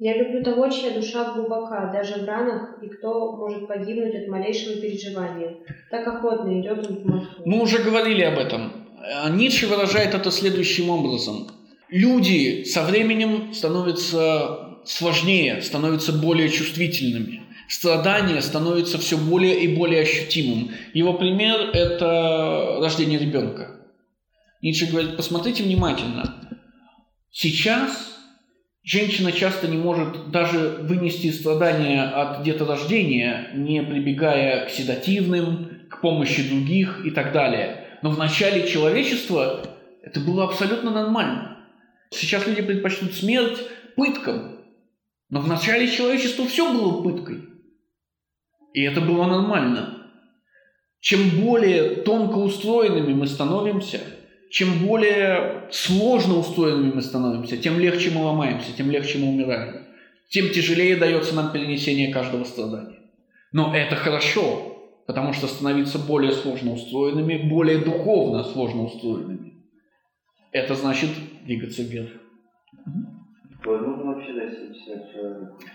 Я люблю того, чья душа глубока, даже в ранах, и кто может погибнуть от малейшего переживания. Так охотно идет он в Москву. Мы уже говорили об этом. А Ницше выражает это следующим образом. Люди со временем становятся сложнее, становятся более чувствительными. Страдание становится все более и более ощутимым. Его пример – это рождение ребенка. Ницше говорит, посмотрите внимательно. Сейчас Женщина часто не может даже вынести страдания от деторождения, не прибегая к седативным, к помощи других и так далее. Но в начале человечества это было абсолютно нормально. Сейчас люди предпочтут смерть пыткам. Но в начале человечества все было пыткой. И это было нормально. Чем более тонко устроенными мы становимся – чем более сложно устроенными мы становимся, тем легче мы ломаемся, тем легче мы умираем. Тем тяжелее дается нам перенесение каждого страдания. Но это хорошо, потому что становиться более сложно устроенными, более духовно сложно устроенными. Это значит двигаться вверх.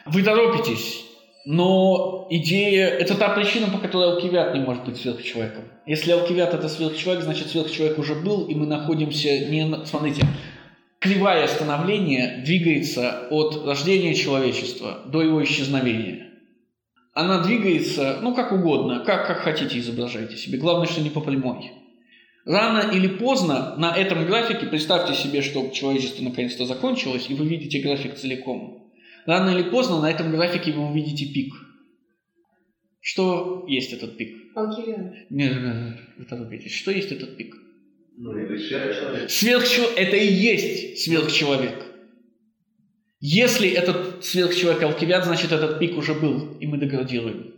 Вы торопитесь. Но идея, это та причина, по которой Алкивиат не может быть сверхчеловеком. Если Алкивиат это сверхчеловек, значит сверхчеловек уже был, и мы находимся не. Смотрите, кривая становления двигается от рождения человечества до его исчезновения. Она двигается, ну, как угодно, как, как хотите изображайте себе. Главное, что не по прямой. Рано или поздно на этом графике, представьте себе, что человечество наконец-то закончилось, и вы видите график целиком – Рано или поздно на этом графике вы увидите пик. Что есть этот пик? Алкивиан. Нет, нет, нет, вы торопитесь. Что есть этот пик? Ну, это сверхчеловек. Сверхчеловек – это и есть сверхчеловек. Если этот сверхчеловек алкивиат, значит этот пик уже был, и мы деградируем.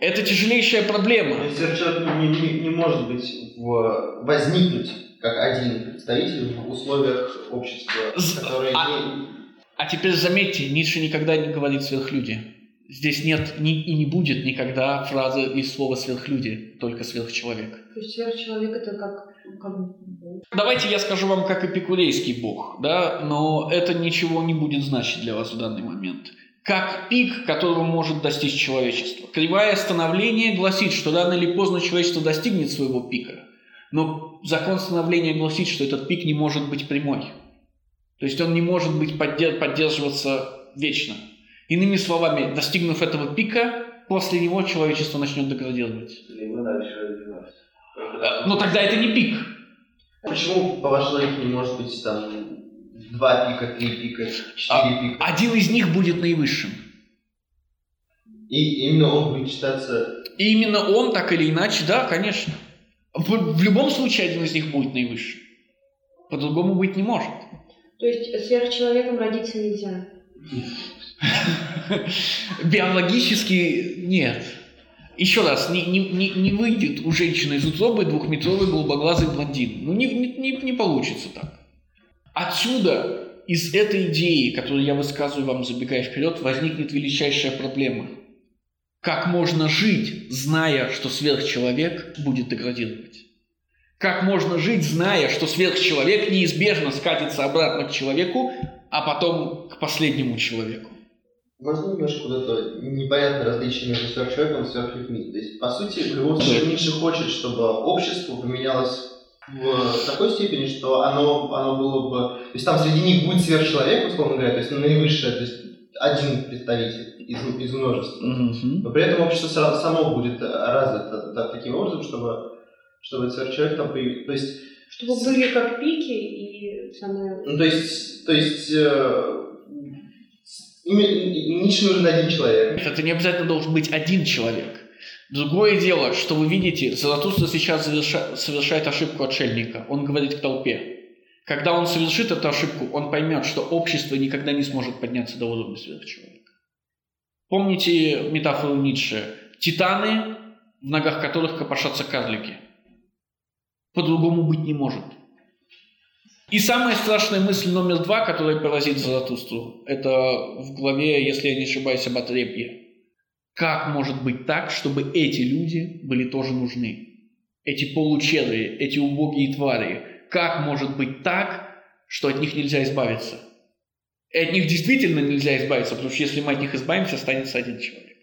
Это тяжелейшая проблема. есть сверхчеловек не, не- не может быть в, возникнуть как один представитель в условиях общества, которые а- не- А теперь заметьте, Ницше никогда не говорит сверхлюди. Здесь нет ни- и не будет никогда фразы и слова сверхлюди, только сверхчеловек. То есть сверхчеловек это как, как Бог. Давайте я скажу вам как эпикурейский бог, да, но это ничего не будет значить для вас в данный момент. Как пик, которого может достичь человечество. Кривая становления гласит, что рано или поздно человечество достигнет своего пика. Но закон становления гласит, что этот пик не может быть прямой. То есть он не может быть поддер- поддерживаться вечно. Иными словами, достигнув этого пика, после него человечество начнет деградировать. Либо дальше развиваться. Э, Но тогда это не пик. Почему, по вашей логике, не может быть там два пика, три пика, четыре пика? Один из них будет наивысшим. И именно он будет считаться... И именно он, так или иначе, да, конечно. В, в любом случае один из них будет наивысшим. По-другому быть не может. То есть сверхчеловеком родиться нельзя. Биологически нет. Еще раз, не, не, не, не выйдет у женщины из утробы двухметровый голубоглазый блондин. Ну, не, не, не- получится так. Отсюда, из этой идеи, которую я высказываю вам, забегая вперед, возникнет величайшая проблема. Как можно жить, зная, что сверхчеловек будет деградировать? Как можно жить, зная, что сверхчеловек неизбежно скатится обратно к человеку, а потом к последнему человеку? Можно немножко куда-то непонятное различие между сверхчеловеком и сверхлюдьми. То есть, по сути, в любом случае Ницше хочет, чтобы общество поменялось в такой степени, что оно, оно было бы... То есть там среди них будет сверхчеловек, условно говоря, то есть наивысшее, то есть один представитель из, из множества. Мгм. Но при этом общество са- само будет развито да, таким образом, чтобы, чтобы этот сверхчеловек там появился. То есть, Чтобы были как пики и самое... ну, то есть, то есть э, Ницше нужен один человек. Это не обязательно должен быть один человек. Другое дело, что вы видите, Заратустра сейчас заверша- совершает ошибку отшельника. Он говорит к толпе. Когда он совершит эту ошибку, он поймет, что общество никогда не сможет подняться до уровня сверхчеловека. Помните метафору Ницше? Титаны, в ногах которых копошатся карлики. По-другому быть не может. И самая страшная мысль номер два, которая поразит Заратустру, это в главе, если я не ошибаюсь, об отрепье. Как может быть так, чтобы эти люди были тоже нужны? Эти получерые, эти убогие твари. Как может быть так, что от них нельзя избавиться? И от них действительно нельзя избавиться, потому что если мы от них избавимся, останется один человек.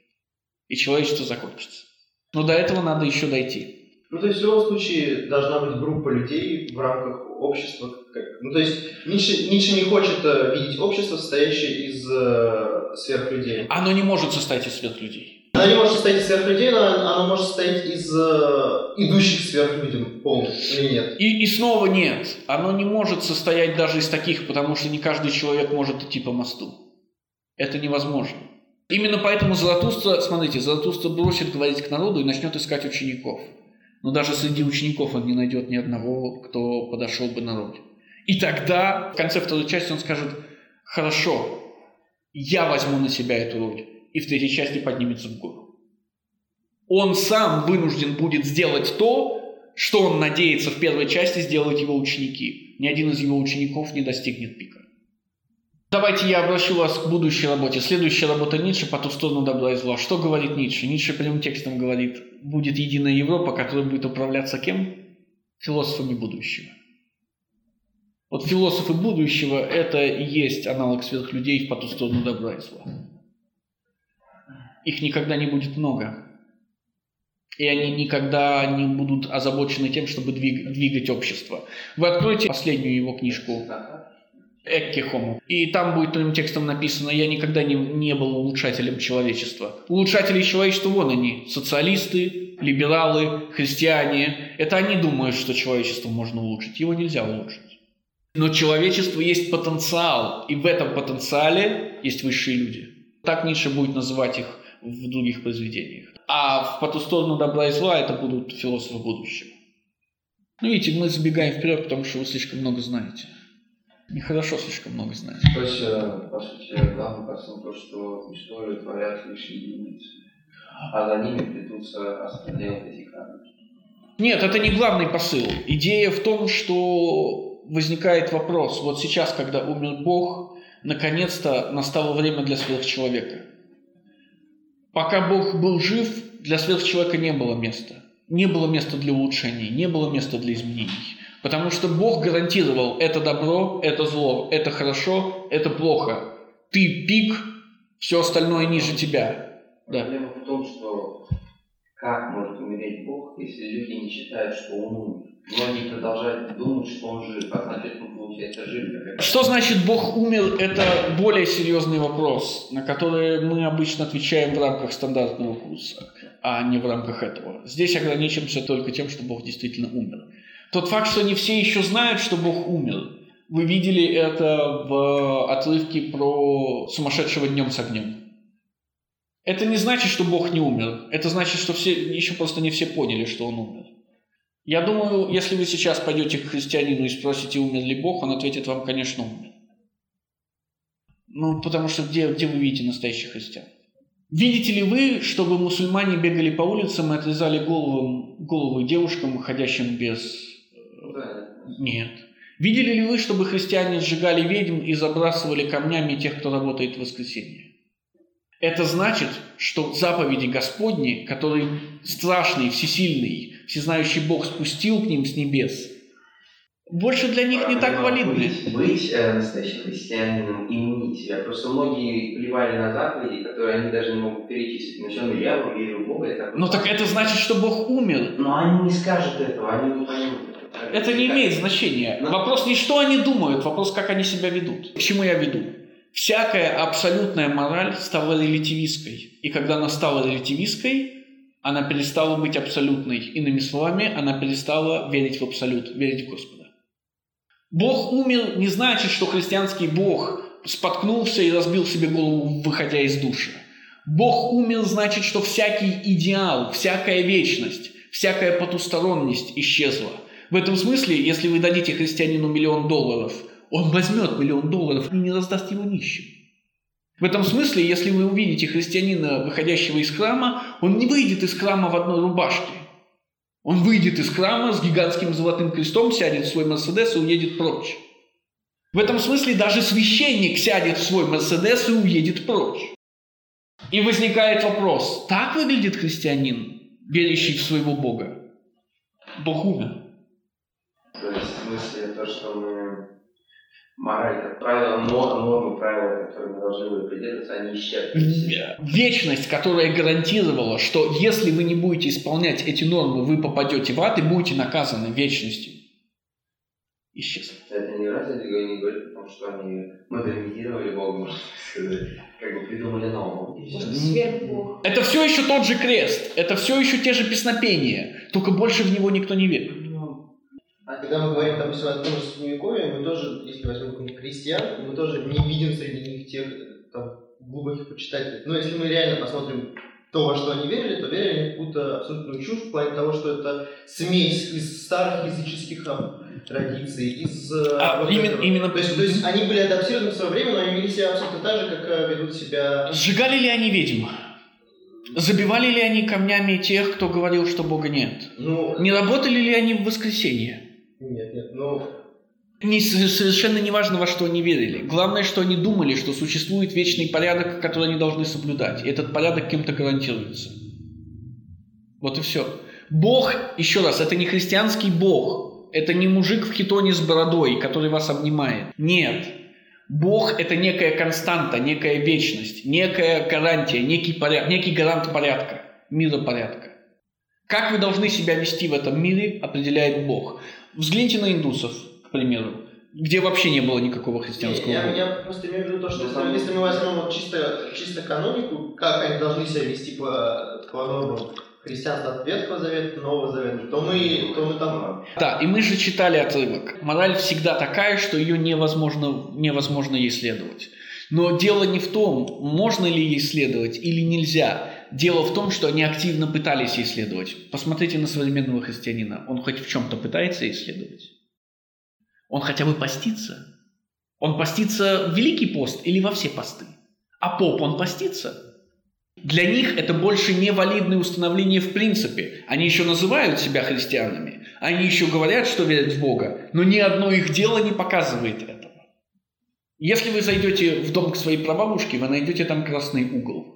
И человечество закончится. Но до этого надо еще дойти. Ну, то есть, в любом случае, должна быть группа людей в рамках общества. как- Ну, то есть, Ницше, Ницше не хочет э, видеть общество, состоящее из э, сверхлюдей. Оно не может состоять из сверхлюдей. Оно не может состоять из сверхлюдей, но оно может состоять из э, идущих сверхлюдям полностью, или нет? И, и снова нет. Оно не может состоять даже из таких, потому что не каждый человек может идти по мосту. Это невозможно. Именно поэтому Заратустра, смотрите, Заратустра бросит говорить к народу и начнет искать учеников. Но даже среди учеников он не найдет ни одного, кто подошел бы народу. И тогда, в конце второй части, он скажет, хорошо, я возьму на себя эту роль. И в третьей части поднимется в гору. Он сам вынужден будет сделать то, что он надеется в первой части сделать его ученики. Ни один из его учеников не достигнет пика. Давайте я обращу вас к будущей работе. Следующая работа Ницше «По ту сторону добра и зла». Что говорит Ницше? Ницше прямым текстом говорит, будет единая Европа, которая будет управляться кем? Философами будущего. Вот философы будущего – это и есть аналог сверхлюдей в «По ту сторону добра и зла». Их никогда не будет много. И они никогда не будут озабочены тем, чтобы двиг- двигать общество. Вы откроете последнюю его книжку Экке Хому. И там будет прямым текстом написано, я никогда не, не был улучшателем человечества. Улучшатели человечества, вон они, социалисты, либералы, христиане. Это они думают, что человечество можно улучшить. Его нельзя улучшить. Но человечество есть потенциал, и в этом потенциале есть высшие люди. Так Ницше будет называть их в других произведениях. А в «По ту сторону добра и зла» это будут философы будущего. Ну, видите, мы забегаем вперед, потому что вы слишком много знаете. Нехорошо слишком много знать. То есть, э, по сути, главный посыл то, что историю творят лишь единицы, а за ними плетутся остальные вот эти камни. Нет, это не главный посыл. Идея в том, что возникает вопрос. Вот сейчас, когда умер Бог, наконец-то настало время для сверхчеловека. Пока Бог был жив, для сверхчеловека не было места. Не было места для улучшений, не было места для изменений. Потому что Бог гарантировал, это добро, это зло, это хорошо, это плохо. Ты пик, все остальное ниже тебя. Да. Проблема в том, что как может умереть Бог, если люди не считают, что Он умер? Многие продолжают думать, что Он жив, а значит, он получается жив. как Что значит Бог умер, это более серьезный вопрос, на который мы обычно отвечаем в рамках стандартного курса, а не в рамках этого. Здесь ограничимся только тем, что Бог действительно умер. Тот факт, что не все еще знают, что Бог умер, вы видели это в отрывке про сумасшедшего днем с огнем. Это не значит, что Бог не умер. Это значит, что все, еще просто не все поняли, что Он умер. Я думаю, если вы сейчас пойдете к христианину и спросите, умер ли Бог, он ответит вам, конечно, умер. Ну, потому что где, где вы видите настоящих христиан? Видите ли вы, чтобы мусульмане бегали по улицам и отрезали голову, головы девушкам, ходящим без... Да, Нет. Видели ли вы, чтобы христиане сжигали ведьм и забрасывали камнями тех, кто работает в воскресенье? Это значит, что заповеди Господни, которые страшный, всесильный, всезнающий Бог спустил к ним с небес, больше для них не так Проблема валидны. Быть, быть э, настоящим христианином и не себя. Просто многие плевали на заповеди, которые они даже не могут перечислить. Начнем, я верю в Бога. Это Ну так это значит, что Бог умер. Но они не скажут этого, они не поймут. Это не имеет значения. Вопрос не что они думают, вопрос как они себя ведут. К чему я веду? Всякая абсолютная мораль стала релятивистской. И когда она стала релятивистской, она перестала быть абсолютной. Иными словами, она перестала верить в абсолют, верить в Господа. Бог умер не значит, что христианский Бог споткнулся и разбил себе голову, выходя из душа. Бог умер значит, что всякий идеал, всякая вечность, всякая потусторонность исчезла. В этом смысле, если вы дадите христианину миллион долларов, он возьмет миллион долларов и не раздаст его нищим. В этом смысле, если вы увидите христианина, выходящего из храма, он не выйдет из храма в одной рубашке. Он выйдет из храма с гигантским золотым крестом, сядет в свой Мерседес и уедет прочь. В этом смысле даже священник сядет в свой Мерседес и уедет прочь. И возникает вопрос, так выглядит христианин, верящий в своего Бога? Бог умер. То есть в смысле то, что мы мораль, как правило, но- нормы, правила, которые мы должны были придерживаться, они исчерпаны. Вечность, которая гарантировала, что если вы не будете исполнять эти нормы, вы попадете в ад и будете наказаны вечностью. Исчезла. Это не раз они не говорят, потому что они модернизировали Бога, можно сказать, как бы придумали нового. Это все еще тот же крест, это все еще те же песнопения, только больше в него никто не верит. А когда мы говорим, допустим, о том же Средневековье, мы тоже, если возьмем крестьян, мы тоже не видим среди них тех там, глубоких почитателей. Но если мы реально посмотрим то, во что они верили, то верили они в какую-то абсолютную чушь в плане того, что это смесь из старых языческих а, традиций, из... э, А, вот именно- этого. именно- То есть, то есть они были адаптированы в свое время, но они вели себя абсолютно так же, как э, ведут себя... Сжигали ли они ведьм? Забивали ли они камнями тех, кто говорил, что Бога нет? Ну, Не работали ли они в воскресенье? Нет, нет, ну... Не, совершенно не важно, во что они верили. Главное, что они думали, что существует вечный порядок, который они должны соблюдать. И этот порядок кем-то гарантируется. Вот и все. Бог, еще раз, это не христианский Бог. Это не мужик в хитоне с бородой, который вас обнимает. Нет. Бог – это некая константа, некая вечность, некая гарантия, некий, поряд, некий гарант порядка, миропорядка. Как вы должны себя вести в этом мире, определяет Бог. Взгляните на индусов, к примеру, где вообще не было никакого христианского Я, Бога. я просто имею в виду то, что если, если мы возьмем вот чисто, чисто канонику, как они должны себя вести по, по нормам христианства от Ветхого Завета, Нового Завета, то мы, то мы там... Да, и мы же читали отрывок. Мораль всегда такая, что ее невозможно, невозможно ей следовать. Но дело не в том, можно ли ей следовать или нельзя. Дело в том, что они активно пытались исследовать. Посмотрите на современного христианина. Он хоть в чем-то пытается исследовать? Он хотя бы постится? Он постится в Великий пост или во все посты? А поп, он постится? Для них это больше не валидное установление в принципе. Они еще называют себя христианами, они еще говорят, что верят в Бога, но ни одно их дело не показывает этого. Если вы зайдете в дом к своей прабабушке, вы найдете там красный угол.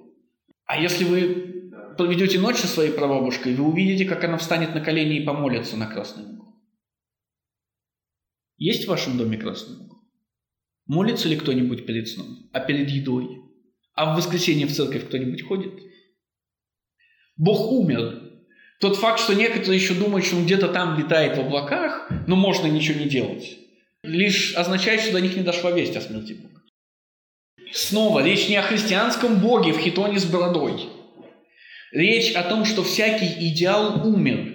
А если вы проведете ночь со своей прабабушкой, вы увидите, как она встанет на колени и помолится на красный угол. Есть в вашем доме красный угол? Молится ли кто-нибудь перед сном? А перед едой? А в воскресенье в церковь кто-нибудь ходит? Бог умер. Тот факт, что некоторые еще думают, что он где-то там витает в облаках, но можно ничего не делать, лишь означает, что до них не дошла весть о смерти Бога. Снова, речь не о христианском Боге в хитоне с бородой. Речь о том, что всякий идеал умер.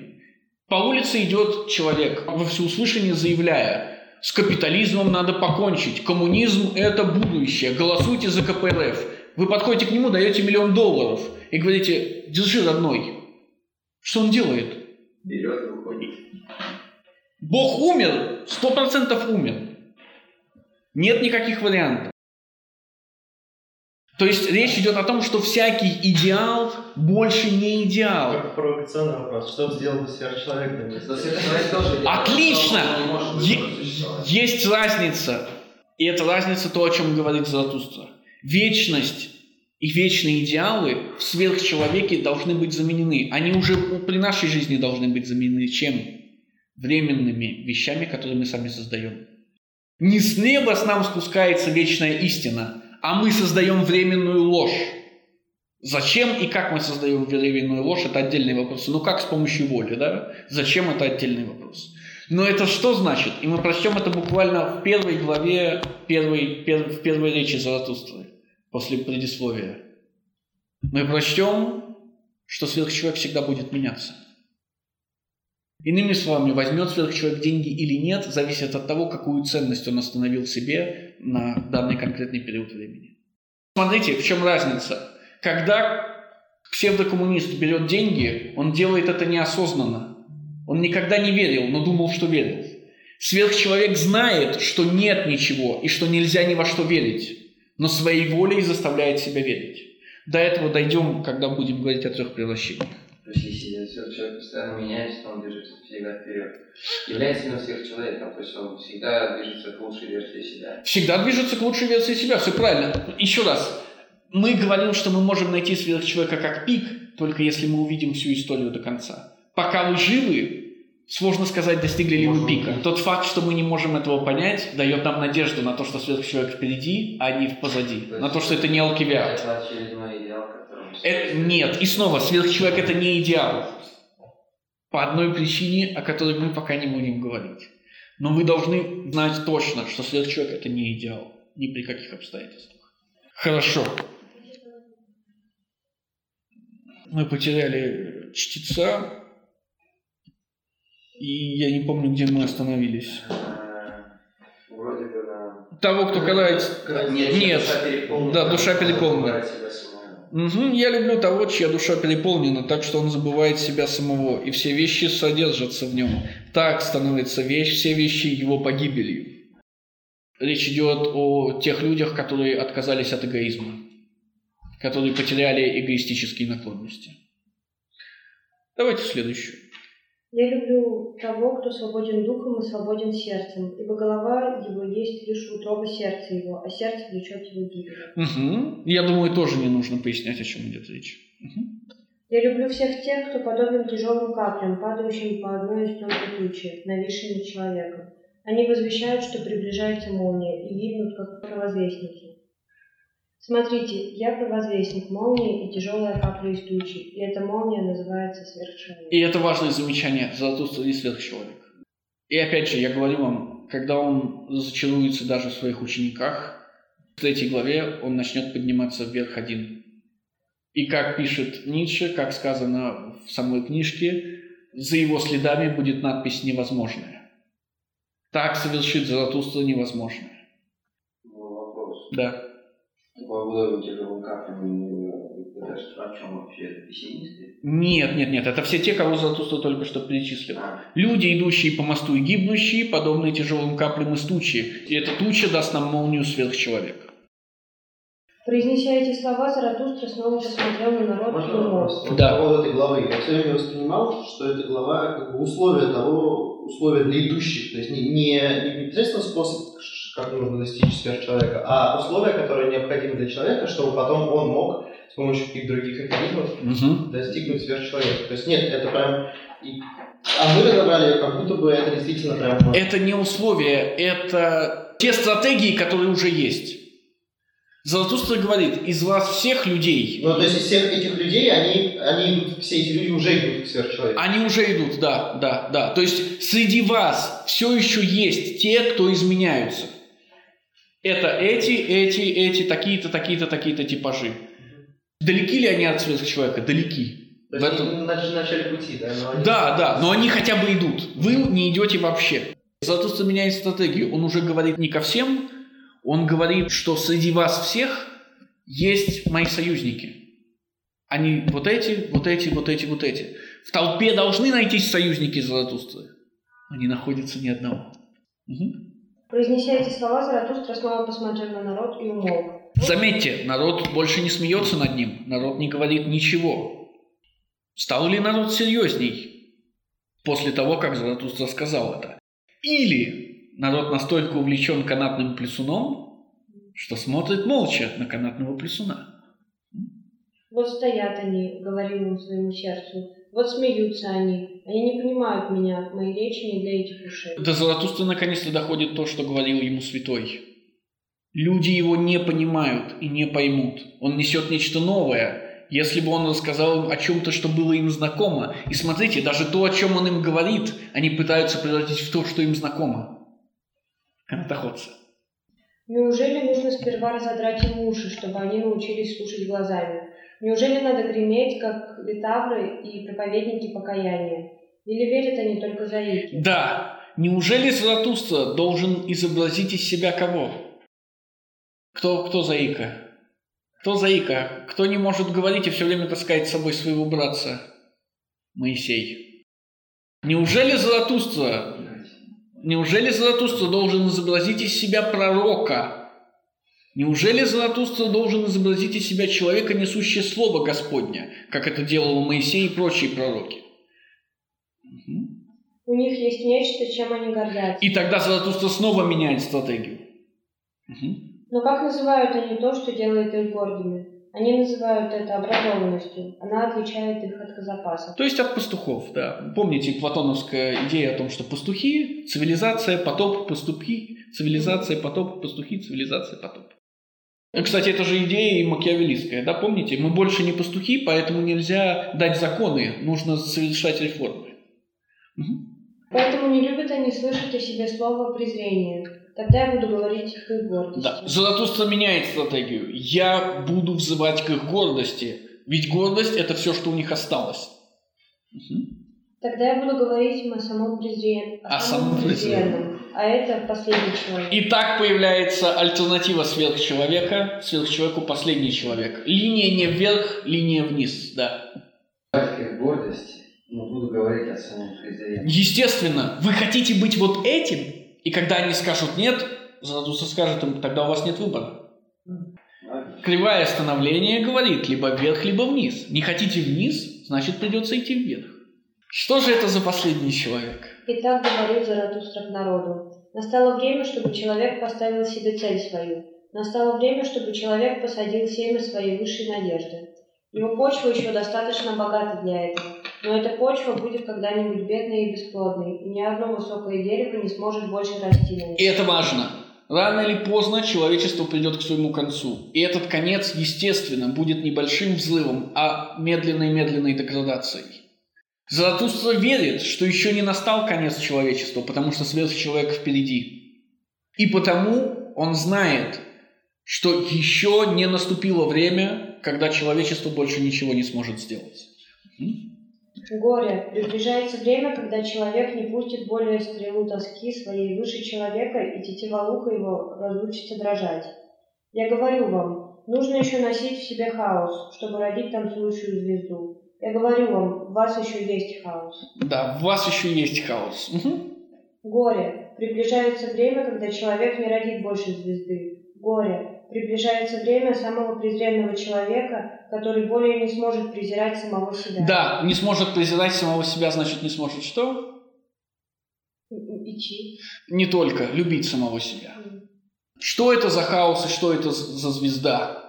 По улице идет человек, во всеуслышание заявляя, с капитализмом надо покончить, коммунизм – это будущее, голосуйте за КПРФ. Вы подходите к нему, даете миллион долларов и говорите, держи, родной. Что он делает? Берет и уходит. Бог умер, сто процентов умер. Нет никаких вариантов. То есть речь идет о том, что всякий идеал больше не идеал. Только провокационный вопрос. Что сделал бы сверхчеловек на месте? Сверхчеловек тоже идеал. Отлично! Есть разница. И эта разница то, о чем говорит Заратустра. Вечность и вечные идеалы в сверхчеловеке должны быть заменены. Они уже при нашей жизни должны быть заменены чем? Временными вещами, которые мы сами создаем. Не с неба с нам спускается вечная истина, а мы создаем временную ложь. Зачем и как мы создаем временную ложь, это отдельный вопрос. Ну как с помощью воли, да? Зачем это отдельный вопрос. Но это что значит? И мы прочтем это буквально в первой главе, первой, пер- в первой речи Заратустры, после предисловия. Мы прочтем, что сверхчеловек всегда будет меняться. Иными словами, возьмет сверхчеловек деньги или нет, зависит от того, какую ценность он остановил себе на данный конкретный период времени. Смотрите, в чем разница. Когда псевдокоммунист берет деньги, он делает это неосознанно. Он никогда не верил, но думал, что верил. Сверхчеловек знает, что нет ничего и что нельзя ни во что верить, но своей волей заставляет себя верить. До этого дойдем, когда будем говорить о трех превращениях. То есть, если сверхчеловек постоянно меняется, то он движется всегда вперед. Является ли он сверхчеловеком, то есть он всегда движется к лучшей версии себя. Всегда движется к лучшей версии себя, все правильно. Еще раз, мы говорим, что мы можем найти сверхчеловека как пик, только если мы увидим всю историю до конца. Пока вы живы, сложно сказать, достигли ли Можем пика. Тот факт, что мы не можем этого понять, дает нам надежду на то, что сверхчеловек впереди, а не позади. На то, что это не алкивиад. Это очередной идеал, которым... Э, нет, и снова, сверхчеловек это не идеал. По одной причине, о которой мы пока не будем говорить. Но вы должны знать точно, что сверхчеловек это не идеал. Ни при каких обстоятельствах. Хорошо. Мы потеряли чтеца. И я не помню, где мы остановились. Вроде бы на... Того, кто кается... Нет, Нет. душа переполнена. Да, душа переполнена. Мгм, я люблю того, чья душа переполнена, так что он забывает себя самого, и все вещи содержатся в нем. Так становится вещь, все вещи его погибелью. Речь идет о тех людях, которые отказались от эгоизма, которые потеряли эгоистические наклонности. Давайте следующую. Я люблю того, кто свободен духом и свободен сердцем, ибо голова его есть лишь утроба сердца его, а сердце влечет его гибель. Мгм. Я думаю, тоже не нужно пояснять, о чем идет речь. Мгм. Я люблю всех тех, кто подобен тяжелым каплям, падающим по одной из тонкой тучи, нависшей над человеком. Они возвещают, что приближается молния, и гибнут, как провозвестники. Смотрите, я провозвестник молнии и тяжелая капля из тучи, и эта молния называется сверхчеловек. И это важное замечание. Золотуство не сверхчеловек. И опять же, я говорю вам, когда он разочаруется даже в своих учениках, в третьей главе он начнет подниматься вверх один. И как пишет Ницше, как сказано в самой книжке, за его следами будет надпись «невозможное». Так совершит Заратустра невозможное. Вопрос. Да. По удару тяжелым каплям Это же о чем вообще? Это пессимисты? Нет, нет, нет, это все те, кого Заратустра только что перечислил. А, Люди, идущие по мосту и гибнущие, подобные тяжелым каплям из тучи. И эта туча даст нам молнию сверхчеловека. Произнеся эти слова, Заратустра снова посмотрел на народ и Можно вопрос? Вот Да. поводу этой главы. Я все время воспринимал, что эта глава как бы условия того, условия для идущих. То есть не, не, не непосредственно способ, как нужно достичь сверхчеловека, а условия, которые необходимы для человека, чтобы потом он мог с помощью каких-то других механизмов Мгм. достигнуть сверхчеловека. То есть нет, это прям... А мы разобрали как будто бы это действительно прям... Это не условия, это те стратегии, которые уже есть. Заратустра говорит, из вас всех людей, Ну, то есть из всех этих людей, они, они идут, все эти люди уже идут к сверхчеловеку. они уже идут, да, да, да. То есть среди вас все еще есть те, кто изменяются. Это эти, эти, эти, такие-то, такие-то, такие-то типажи. Далеки ли они от сверхчеловека? Далеки. То В этом- они на начале пути, да? но они- Да, да, но они хотя бы идут. Вы не идете вообще. Заратустра меняет стратегию. Он уже говорит не ко всем, он говорит, что среди вас всех есть мои союзники. Они вот эти, вот эти, вот эти, вот эти. В толпе должны найтись союзники Заратустры. Но не находится ни одного. Мгм. Произнеся эти слова, Заратустра снова посмотрел на народ и умолк. Заметьте, народ больше не смеется над ним, народ не говорит ничего. Стал ли народ серьезней после того, как Заратустра сказал это? Или народ настолько увлечен канатным плесуном, что смотрит молча на канатного плесуна? Вот стоят они, говорил он своему сердцу. Вот смеются они. Они не понимают меня. Мои речи не для этих ушей. До Заратустры наконец-то доходит то, что говорил ему святой. Люди его не понимают и не поймут. Он несет нечто новое. Если бы он рассказал им о чем-то, что было им знакомо. И смотрите, даже то, о чем он им говорит, они пытаются превратить в то, что им знакомо. Канатоходцы. Неужели нужно сперва разодрать им уши, чтобы они научились слушать глазами? Неужели надо греметь, как литавры и проповедники покаяния? Или верят они только заики? Да, неужели Заратустра должен изобразить из себя кого? Кто, кто заика? Кто заика? Кто не может говорить и все время таскает с собой своего братца? Моисей. Неужели Заратустра, неужели Заратустра должен изобразить из себя пророка? Неужели Заратустра должен изобразить из себя человека, несущее Слово Господня, как это делал Моисей и прочие пророки? У них есть нечто, чем они гордятся. И тогда Заратустра снова меняет стратегию. Но как называют они то, что делает их гордыми? Они называют это образованностью. Она отличает их от казапасов. То есть от пастухов, да. Помните платоновская идея о том, что пастухи, цивилизация, потоп, пастухи, цивилизация, потоп, пастухи, цивилизация, потоп. Ну, Кстати, это же идея и макиавеллистская, да, помните? Мы больше не пастухи, поэтому нельзя дать законы, нужно совершать реформы. Мгм. Поэтому не любят они слышать о себе слово презрения. Тогда я буду говорить к их гордости. Да. Заратустра меняет стратегию. Я буду взывать к их гордости, ведь гордость – это все, что у них осталось. Мгм. Тогда я буду говорить им о самом презрении. О самом презренном. А это последний человек. И так появляется альтернатива сверхчеловека, сверхчеловеку последний человек. Линия не вверх, линия вниз, да. Гордости, но буду говорить о самом презрении. Естественно, вы хотите быть вот этим, и когда они скажут нет, Заратустра скажет им, тогда у вас нет выбора. Кривое становление говорит либо вверх, либо вниз. Не хотите вниз, значит придется идти вверх. Что же это за последний человек? И так говорил Заратустра к народу. Настало время, чтобы человек поставил себе цель свою. Настало время, чтобы человек посадил семя своей высшей надежды. Его почва еще достаточно богата для этого. Но эта почва будет когда-нибудь бедной и бесплодной, и ни одно высокое дерево не сможет больше расти на ней. И это важно. Рано или поздно человечество придет к своему концу. И этот конец, естественно, будет небольшим взрывом, а медленной-медленной деградацией. Заратустра верит, что еще не настал конец человечества, потому что сверхчеловек впереди. И потому он знает, что еще не наступило время, когда человечество больше ничего не сможет сделать. Горе. Приближается время, когда человек не пустит более стрелу тоски своей выше человека, и тетива лука его разучится дрожать. Я говорю вам, нужно еще носить в себе хаос, чтобы родить танцующую звезду. Я говорю вам, в вас еще есть хаос. Да, в вас еще есть хаос. Угу. Горе. Приближается время, когда человек не родит больше звезды. Горе. Приближается время самого презренного человека, который более не сможет презирать самого себя. Да, не сможет презирать самого себя, значит не сможет что? Идти. Не только, любить самого себя. Что это за хаос и что это за звезда?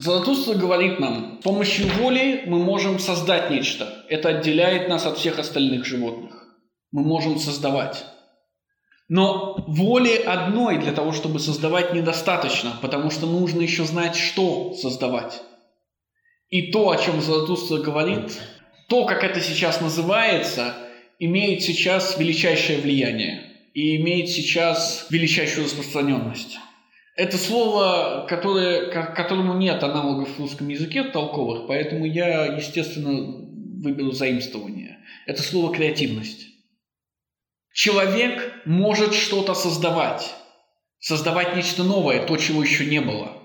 Заратустра говорит нам, с помощью воли мы можем создать нечто. Это отделяет нас от всех остальных животных. Мы можем создавать. Но воли одной для того, чтобы создавать, недостаточно, потому что нужно еще знать, что создавать. И то, о чем Заратустра говорит, то, как это сейчас называется, имеет сейчас величайшее влияние и имеет сейчас величайшую распространенность. Это слово, которое, которому нет аналогов в русском языке толковых, поэтому я, естественно, выберу заимствование. Это слово креативность. Человек может что-то создавать, создавать нечто новое, то, чего еще не было,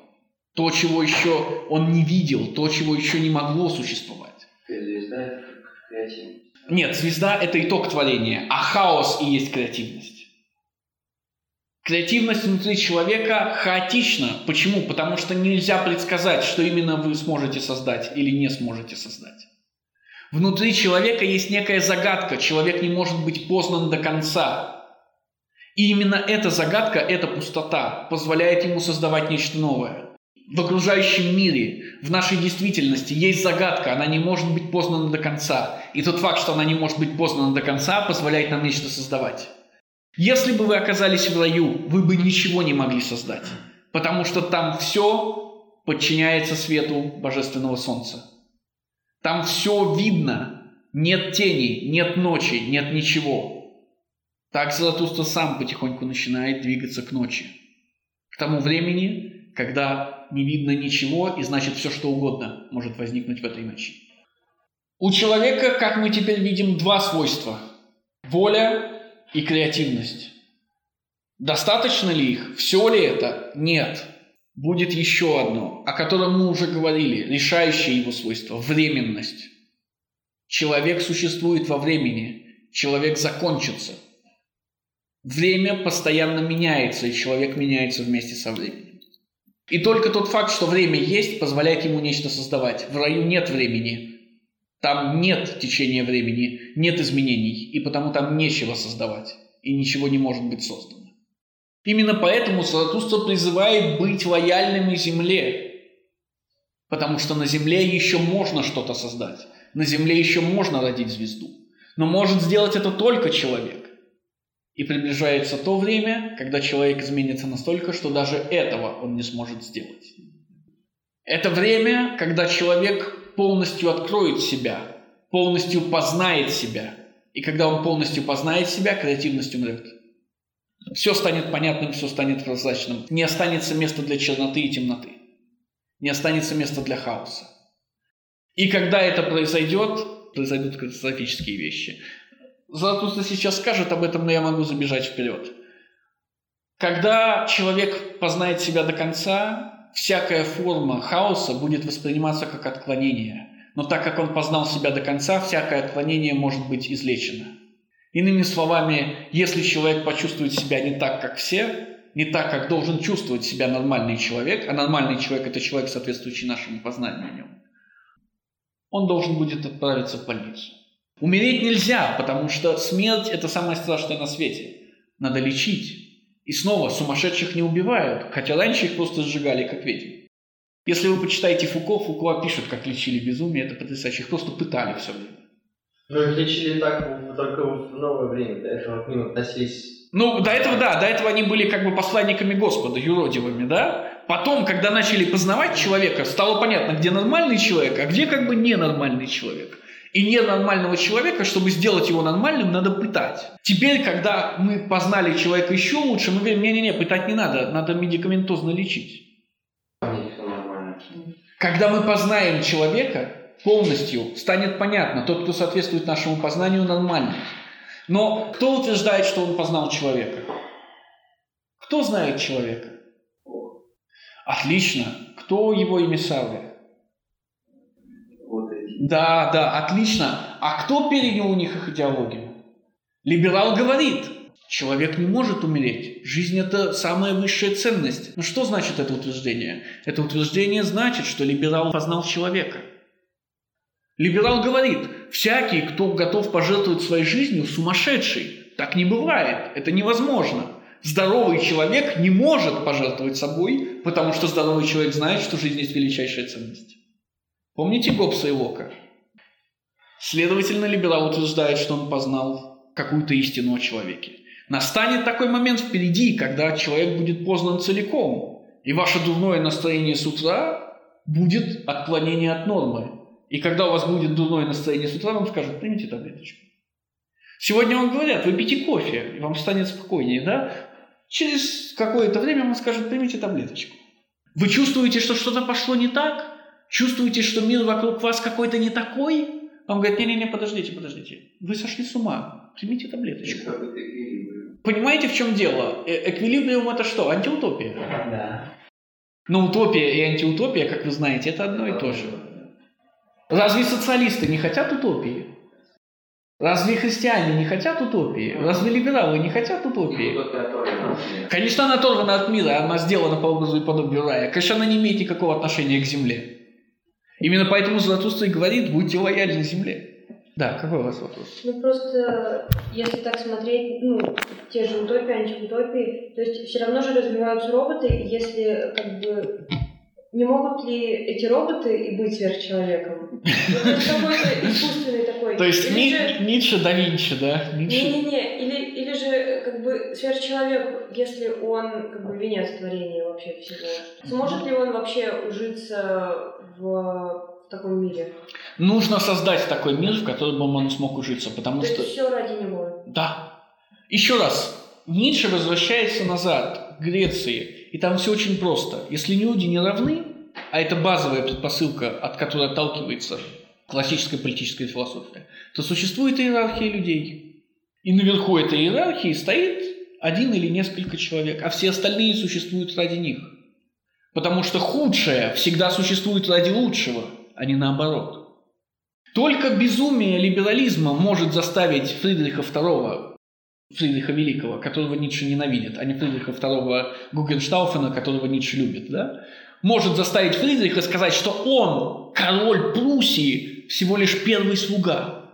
то, чего еще он не видел, то, чего еще не могло существовать. Звезда – это креативность. Нет, звезда – это итог творения, а хаос и есть креативность. Креативность внутри человека хаотична. Почему? Потому что нельзя предсказать, что именно вы сможете создать или не сможете создать. Внутри человека есть некая загадка. Человек не может быть познан до конца. И именно эта загадка, эта пустота позволяет ему создавать нечто новое. В окружающем мире, в нашей действительности есть загадка, она не может быть познана до конца. И тот факт, что она не может быть познана до конца, позволяет нам нечто создавать. Если бы вы оказались в раю, вы бы ничего не могли создать, потому что там все подчиняется свету божественного солнца. Там все видно, нет тени, нет ночи, нет ничего. Так Золотуста сам потихоньку начинает двигаться к ночи. К тому времени, когда не видно ничего, и значит все что угодно может возникнуть в этой ночи. У человека, как мы теперь видим, два свойства. Воля и креативность. Достаточно ли их? Все ли это? Нет. Будет еще одно, о котором мы уже говорили, решающее его свойство – временность. Человек существует во времени, человек закончится. Время постоянно меняется, и человек меняется вместе со временем. И только тот факт, что время есть, позволяет ему нечто создавать. В раю нет времени, там нет течения времени, нет изменений, и потому там нечего создавать, и ничего не может быть создано. Именно поэтому Заратустра призывает быть лояльными Земле, потому что на Земле еще можно что-то создать, на Земле еще можно родить звезду, но может сделать это только человек. И приближается то время, когда человек изменится настолько, что даже этого он не сможет сделать. Это время, когда человек полностью откроет себя, полностью познает себя. И когда он полностью познает себя, креативность умрет. Все станет понятным, все станет прозрачным. Не останется места для черноты и темноты. Не останется места для хаоса. И когда это произойдет, произойдут катастрофические вещи. Заратустра сейчас скажет об этом, но я могу забежать вперед. Когда человек познает себя до конца, всякая форма хаоса будет восприниматься как отклонение. Но так как он познал себя до конца, всякое отклонение может быть излечено. Иными словами, если человек почувствует себя не так, как все, не так, как должен чувствовать себя нормальный человек, а нормальный человек – это человек, соответствующий нашему познанию о нем, он должен будет отправиться в больницу. Умереть нельзя, потому что смерть – это самое страшное на свете. Надо лечить. И снова, сумасшедших не убивают, хотя раньше их просто сжигали как ведьм. Если вы почитаете Фуко, Фуко пишет, как лечили безумие, это потрясающе. Их просто пытали все время. Ну, их лечили так только в новое время, до этого к ним относились... Ну, до этого, да, до этого они были как бы посланниками Господа, юродивыми, да? Потом, когда начали познавать человека, стало понятно, где нормальный человек, а где как бы ненормальный человек. И ненормального человека, чтобы сделать его нормальным, надо пытать. Теперь, когда мы познали человека еще лучше, мы говорим, не-не-не, пытать не надо, надо медикаментозно лечить. Когда мы познаем человека полностью, станет понятно, тот, кто соответствует нашему познанию, нормальный. Но кто утверждает, что он познал человека? Кто знает человека? Отлично. Кто его эмиссары? Да, да, отлично. А кто перенял у них их идеологию? Либерал говорит, человек не может умереть. Жизнь – это самая высшая ценность. Но что значит это утверждение? Это утверждение значит, что либерал познал человека. Либерал говорит, всякий, кто готов пожертвовать своей жизнью, сумасшедший. Так не бывает, это невозможно. Здоровый человек не может пожертвовать собой, потому что здоровый человек знает, что жизнь есть величайшая ценность. Помните Гоббса и Лока? Следовательно, либерал утверждает, что он познал какую-то истину о человеке. Настанет такой момент впереди, когда человек будет познан целиком, и ваше дурное настроение с утра будет отклонение от нормы. И когда у вас будет дурное настроение с утра, вам скажут, примите таблеточку. Сегодня вам говорят, выпейте кофе, и вам станет спокойнее, да? Через какое-то время вам скажут, примите таблеточку. Вы чувствуете, что что-то пошло не так? Чувствуете, что мир вокруг вас какой-то не такой? Он говорит, не-не-не, подождите, подождите. Вы сошли с ума. Примите таблеточку. Понимаете, в чем дело? Э- Эквилибриум это что? Антиутопия. Да. Но утопия и антиутопия, как вы знаете, это одно и то же. Разве социалисты не хотят утопии? Разве христиане не хотят утопии? Разве либералы не хотят утопии? Мира. Конечно, она оторвана от мира, она сделана по образу и подобию рая. Конечно, она не имеет никакого отношения к земле. Именно поэтому Златуста и говорит, будьте лояльны земле. Да, какой у вас вопрос? Ну просто, если так смотреть, ну, те же утопии, антиутопии, то есть все равно же развиваются роботы, если как бы не могут ли эти роботы и быть сверхчеловеком? Какой-то искусственный такой. То есть Ницше да Винчи, да? Не-не-не, или, или же как бы сверхчеловек, если он как бы венец творения вообще всего. Сможет ли он вообще ужиться в, в таком мире? Нужно создать такой мир, в котором он смог ужиться, потому То что... есть все ради него. Да. Еще раз. Ницше возвращается назад, к Греции, и там все очень просто. Если люди не равны, а это базовая предпосылка, от которой отталкивается классическая политическая философия, то существует иерархия людей. И наверху этой иерархии стоит один или несколько человек, а все остальные существуют ради них. Потому что худшее всегда существует ради лучшего, а не наоборот. Только безумие либерализма может заставить Фридриха II, Фридриха Великого, которого Ницше ненавидит, а не Фридриха II Гугенштауфена, которого Ницше любит, да? может заставить Фридриха сказать, что он, король Пруссии, всего лишь первый слуга.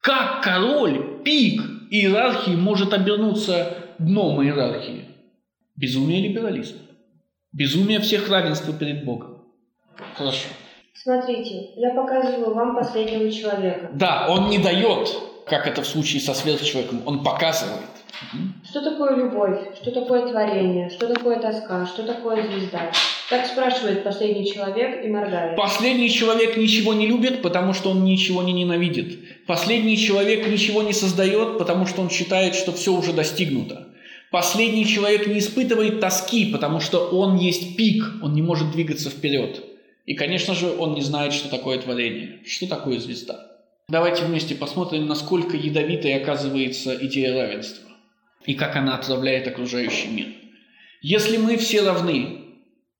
Как король, пик иерархии может обернуться дном иерархии? Безумие либерализма. Безумие всех равенства перед Богом. Хорошо. Смотрите, я показываю вам последнего человека. Да, он не дает, как это в случае со сверхчеловеком, он показывает. Что такое любовь? Что такое творение? Что такое тоска? Что такое звезда? Так спрашивает последний человек и моргает. Последний человек ничего не любит, потому что он ничего не ненавидит. Последний человек ничего не создает, потому что он считает, что все уже достигнуто. Последний человек не испытывает тоски, потому что он есть пик, он не может двигаться вперед. И, конечно же, он не знает, что такое творение, что такое звезда. Давайте вместе посмотрим, насколько ядовитой оказывается идея равенства и как она отравляет окружающий мир. Если мы все равны,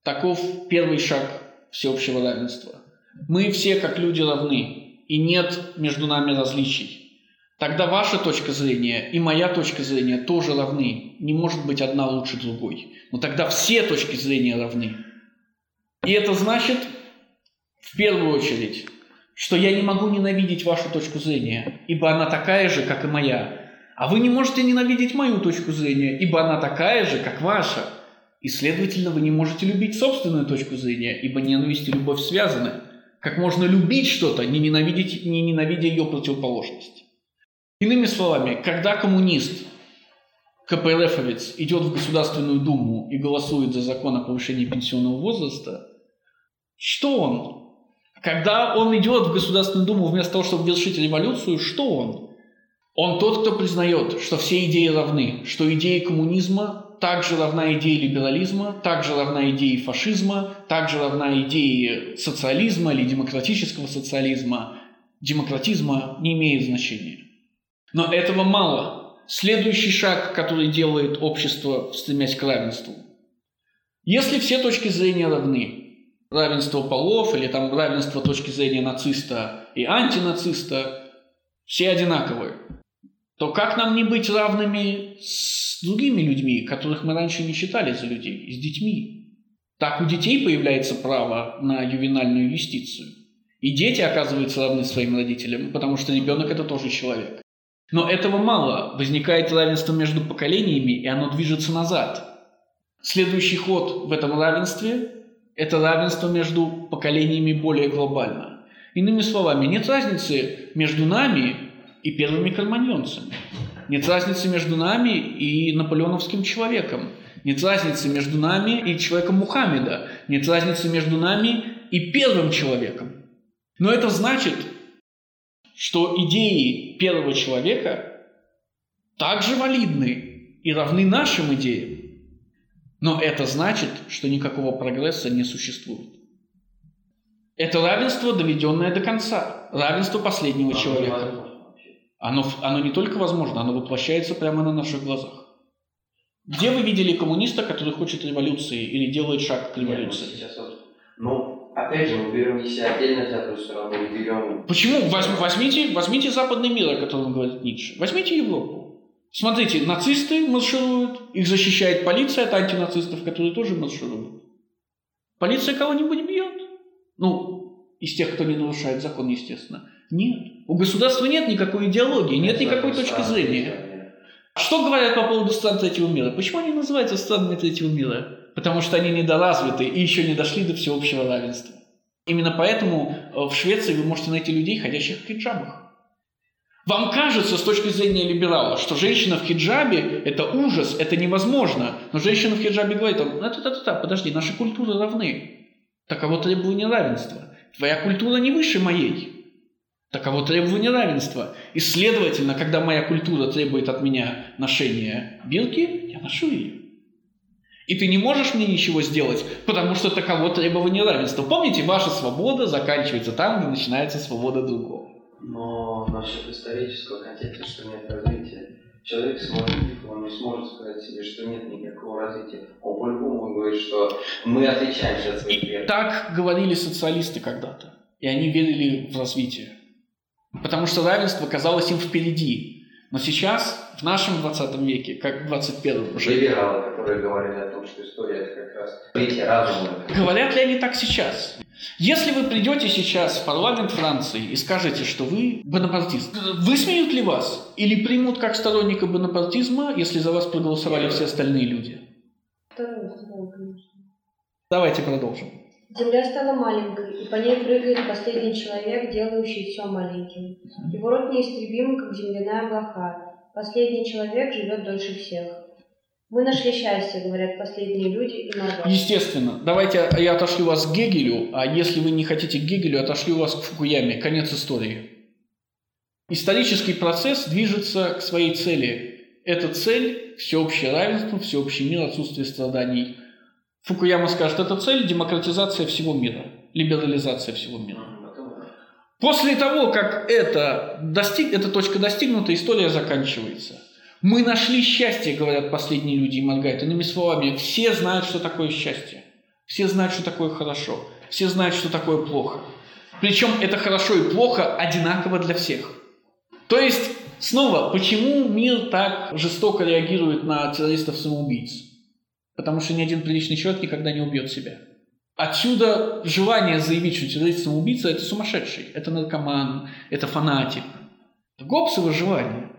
таков первый шаг всеобщего равенства. Мы все как люди равны, и нет между нами различий. Тогда ваша точка зрения и моя точка зрения тоже равны. Не может быть одна лучше другой. Но тогда все точки зрения равны. И это значит, в первую очередь, что я не могу ненавидеть вашу точку зрения, ибо она такая же, как и моя. А вы не можете ненавидеть мою точку зрения, ибо она такая же, как ваша. И, следовательно, вы не можете любить собственную точку зрения, ибо ненависть и любовь связаны. Как можно любить что-то, не, ненавидеть, не ненавидя ее противоположность? Иными словами, когда коммунист, КПРФовец идет в Государственную Думу и голосует за закон о повышении пенсионного возраста, что он? Когда он идет в Государственную Думу вместо того, чтобы вершить революцию, что он? Он тот, кто признает, что все идеи равны, что идея коммунизма также равна идее либерализма, также равна идее фашизма, также равна идее социализма или демократического социализма. Демократизма не имеет значения. Но этого мало. Следующий шаг, который делает общество, стремясь к равенству. Если все точки зрения равны, равенство полов или там равенство точки зрения нациста и антинациста, все одинаковые, то как нам не быть равными с другими людьми, которых мы раньше не считали за людей, с детьми? Так у детей появляется право на ювенальную юстицию. И дети оказываются равны своим родителям, потому что ребенок это тоже человек. Но этого мало. Возникает равенство между поколениями, и оно движется назад. Следующий ход в этом равенстве – это равенство между поколениями более глобально. Иными словами, нет разницы между нами и первыми карманьонцами. Нет разницы между нами и наполеоновским человеком. Нет разницы между нами и человеком Мухаммеда. Нет разницы между нами и первым человеком. Но это значит, что идеи первого человека также валидны и равны нашим идеям. Но это значит, что никакого прогресса не существует. Это равенство, доведенное до конца. Равенство последнего человека. Оно, оно не только возможно, оно воплощается прямо на наших глазах. Где вы видели коммуниста, который хочет революции или делает шаг к революции? Нет, ну, сейчас вот, ну, Опять же, мы берем если отдельно взятую страну, мы берем... Почему? Возьмите, возьмите западный мир, о котором говорит Ницше. Возьмите Европу. Смотрите, нацисты маршируют, их защищает полиция от антинацистов, которые тоже маршируют. Полиция кого-нибудь бьет? Ну, из тех, кто не нарушает закон, естественно. Нет. У государства нет никакой идеологии, нет никакой точки зрения. Что говорят по поводу стран третьего мира? Почему они называются странами третьего мира? потому что они недоразвиты и еще не дошли до всеобщего равенства. Именно поэтому э, в Швеции вы можете найти людей, ходящих в хиджабах. Вам кажется, с точки зрения либерала, что женщина в хиджабе – это ужас, это невозможно. Но женщина в хиджабе говорит, та-та-та, подожди, наши культуры равны. Таково требование равенства. Твоя культура не выше моей. Таково требование равенства. И, следовательно, когда моя культура требует от меня ношения бирки, я ношу ее. И ты не можешь мне ничего сделать, потому что таково требование равенства. Помните, ваша свобода заканчивается там, где начинается свобода другого. Но насчет исторического контекста, что нет развития, человек сможет, он не сможет сказать себе, что нет никакого развития. Он по-любому говорит, что мы отличаемся от своих предков. Так говорили социалисты когда-то. И они верили в развитие. Потому что равенство казалось им впереди. Но сейчас, в нашем 20 веке, как в 21 уже... Либералы, которые говорили о том, что история это как раз третья разума. Говорят ли они так сейчас? Если вы придете сейчас в парламент Франции и скажете, что вы бонапартист, высмеют ли вас? Или примут как сторонника бонапартизма, если за вас проголосовали все остальные люди? Давайте продолжим. Земля стала маленькой, и по ней прыгает последний человек, делающий все маленьким. Его рот неистребим, как земляная блоха. Последний человек живет дольше всех. Мы нашли счастье, говорят последние люди и народ. Естественно. Давайте я отошлю вас к Гегелю, а если вы не хотите к Гегелю, отошлю вас к Фукуяме. Конец истории. Исторический процесс движется к своей цели. Эта цель – всеобщее равенство, всеобщий мир, отсутствие страданий – Фукуяма скажет, это цель – демократизация всего мира, либерализация всего мира. После того, как это достиг, эта точка достигнута, история заканчивается. Мы нашли счастье, говорят последние люди и моргают. Иными словами, все знают, что такое счастье. Все знают, что такое хорошо. Все знают, что такое плохо. Причем это хорошо и плохо одинаково для всех. То есть, снова, почему мир так жестоко реагирует на террористов-самоубийц? Потому что ни один приличный человек никогда не убьет себя. Отсюда желание заявить, что террорист самоубийца – это сумасшедший, это наркоман, это фанатик. Гоббсово желание.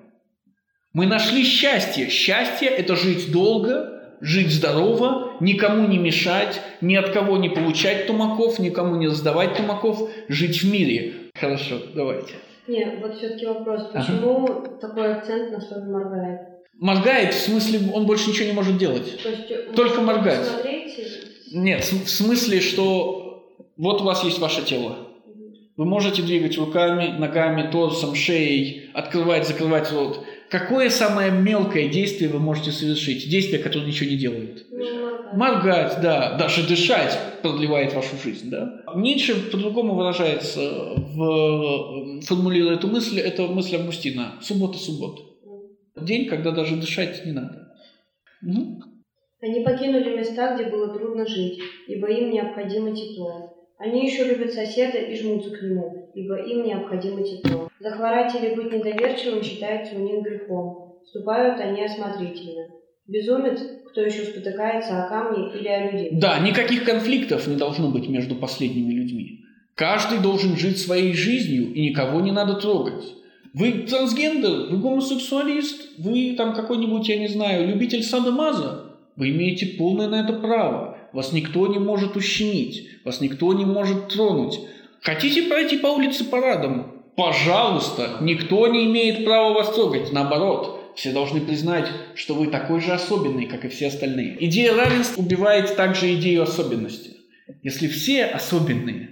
Мы нашли счастье. Счастье – это жить долго, жить здорово, никому не мешать, ни от кого не получать тумаков, никому не раздавать тумаков, жить в мире. Хорошо, давайте. Нет, вот все-таки вопрос, почему ага. такой акцент на слове моргает? Моргает, в смысле, он больше ничего не может делать. То есть, Только моргать. Смотрите? Нет, в смысле, что вот у вас есть ваше тело. Вы можете двигать руками, ногами, торсом, шеей, открывать, закрывать рот. Какое самое мелкое действие вы можете совершить? Действие, которое ничего не делает. Ну, моргать, да. Даже дышать продлевает вашу жизнь, да. Ницше по-другому выражается, в, формулируя эту мысль, это мысль Августина. Суббота-суббота. День, когда даже дышать не надо. Ну. Они покинули места, где было трудно жить, ибо им необходимо тепло. Они еще любят соседа и жмутся к нему, ибо им необходимо тепло. Захворать или быть недоверчивым считается у них грехом. Вступают они осмотрительно. Безумец, кто еще спотыкается о камни или о людей. Да, никаких конфликтов не должно быть между последними людьми. Каждый должен жить своей жизнью, и никого не надо трогать. Вы трансгендер, вы гомосексуалист, вы там какой-нибудь, я не знаю, любитель садомаза. Вы имеете полное на это право. Вас никто не может ущемить, вас никто не может тронуть. Хотите пройти по улице парадом? Пожалуйста, никто не имеет права вас трогать. Наоборот, все должны признать, что вы такой же особенный, как и все остальные. Идея равенства убивает также идею особенности. Если все особенные,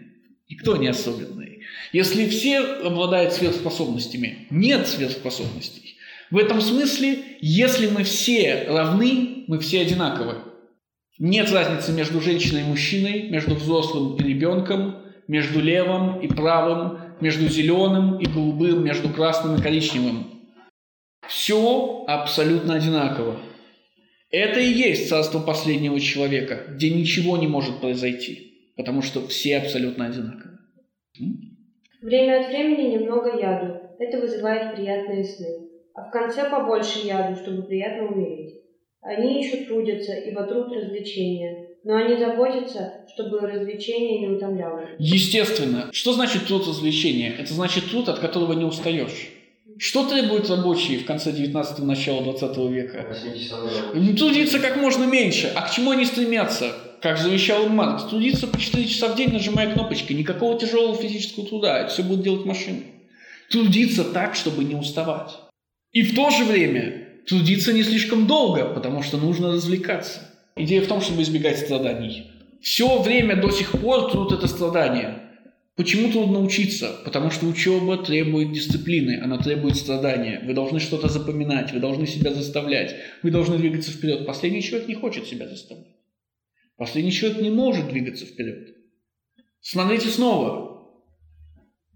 никто не особенный. Если все обладают сверхспособностями, нет сверхспособностей. В этом смысле, если мы все равны, мы все одинаковы. Нет разницы между женщиной и мужчиной, между взрослым и ребенком, между левым и правым, между зеленым и голубым, между красным и коричневым. Все абсолютно одинаково. Это и есть царство последнего человека, где ничего не может произойти, потому что все абсолютно одинаковы. Время от времени немного яду. Это вызывает приятные сны. А в конце побольше яду, чтобы приятно умереть. Они еще трудятся, ибо труд развлечения. Но они заботятся, чтобы развлечение не утомляло. Естественно. Что значит труд развлечения? Это значит труд, от которого не устаешь. Что требуют рабочие в конце 19-го, начала 20 века? 80 Трудиться как можно меньше. А к чему они стремятся? Как завещал Маркс, трудиться по 4 часа в день, нажимая кнопочки. Никакого тяжелого физического труда. Это все будет делать машина. Трудиться так, чтобы не уставать. И в то же время трудиться не слишком долго, потому что нужно развлекаться. Идея в том, чтобы избегать страданий. Все время до сих пор труд – это страдание. Почему трудно учиться? Потому что учеба требует дисциплины, она требует страдания. Вы должны что-то запоминать, вы должны себя заставлять, вы должны двигаться вперед. Последний человек не хочет себя заставлять. Последний человек не может двигаться вперед. Смотрите снова.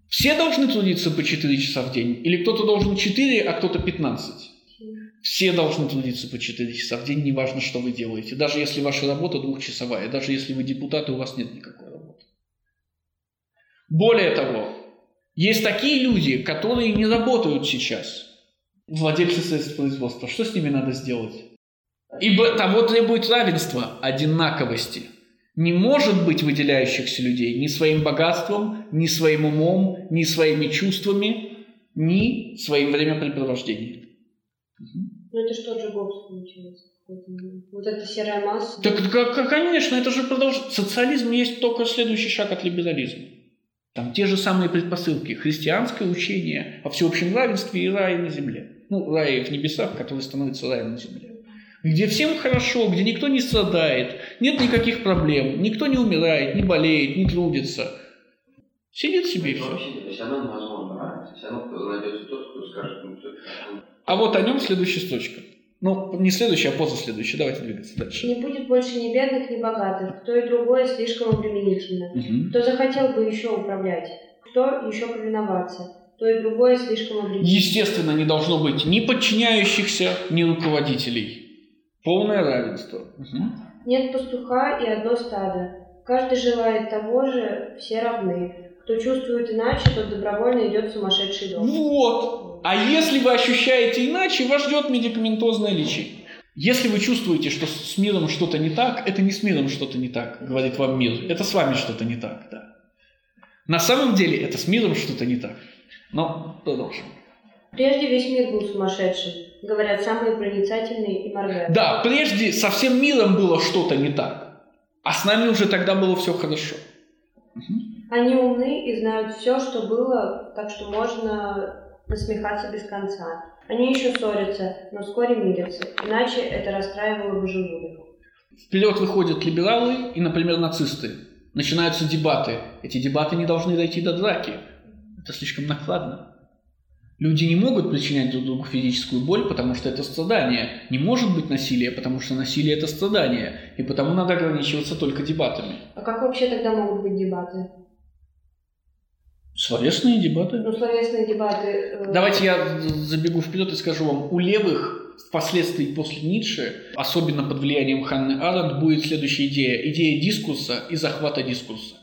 Все должны трудиться по 4 часа в день? Или кто-то должен 4, а кто-то 15? Все должны трудиться по 4 часа в день, неважно, что вы делаете. Даже если ваша работа двухчасовая, даже если вы депутат, и у вас нет никакой работы. Более того, есть такие люди, которые не работают сейчас. Владельцы средств производства. Что с ними надо сделать? Ибо того требует равенства, одинаковости. Не может быть выделяющихся людей ни своим богатством, ни своим умом, ни своими чувствами, ни своим времяпрепровождением. Ну это что же Гоббс получается? Вот эта серая масса. Так, как, конечно, это же продолжение. Социализм есть только следующий шаг от либерализма. Там те же самые предпосылки. Христианское учение о всеобщем равенстве и рае на земле. Ну, рае в небесах, который становится раем на земле. Где всем хорошо, где никто не страдает, нет никаких проблем, никто не умирает, не болеет, не трудится. Сидит себе и все. Все равно найдется тот, кто скажет, ну, это А вот о нем следующая строчка. Ну, не следующая, а позаследующая. Давайте двигаться дальше. Не будет больше ни бедных, ни богатых. То и другое слишком обременительно. Мгм. Кто захотел бы еще управлять, кто еще повиноваться, то и другое слишком обременительно. Естественно, не должно быть ни подчиняющихся, ни руководителей. Полное равенство. Мгм. Нет пастуха и одно стадо. Каждый желает того же, все равны. Кто чувствует иначе, тот добровольно идет в сумасшедший дом. Вот. А если вы ощущаете иначе, вас ждет медикаментозное лечение. Если вы чувствуете, что с миром что-то не так, это не с миром что-то не так, говорит вам мир. Это с вами что-то не так, да. На самом деле это с миром что-то не так. Но продолжим. Прежде весь мир был сумасшедшим, говорят самые проницательные и моргают. Да, прежде со всем миром было что-то не так. А с нами уже тогда было все хорошо. Они умны и знают все, что было, так что можно насмехаться без конца. Они еще ссорятся, но вскоре мирятся, иначе это расстраивало бы желудок. Вперед выходят либералы и, например, нацисты. Начинаются дебаты. Эти дебаты не должны дойти до драки. Это слишком накладно. Люди не могут причинять друг другу физическую боль, потому что это страдание. Не может быть насилия, потому что насилие – это страдание. И потому надо ограничиваться только дебатами. А как вообще тогда могут быть дебаты? Словесные дебаты. Ну, словесные дебаты... э, Давайте я забегу вперед и скажу вам, у левых впоследствии после Ницше, особенно под влиянием Ханны Аренд, будет следующая идея. Идея дискурса и захвата дискурса.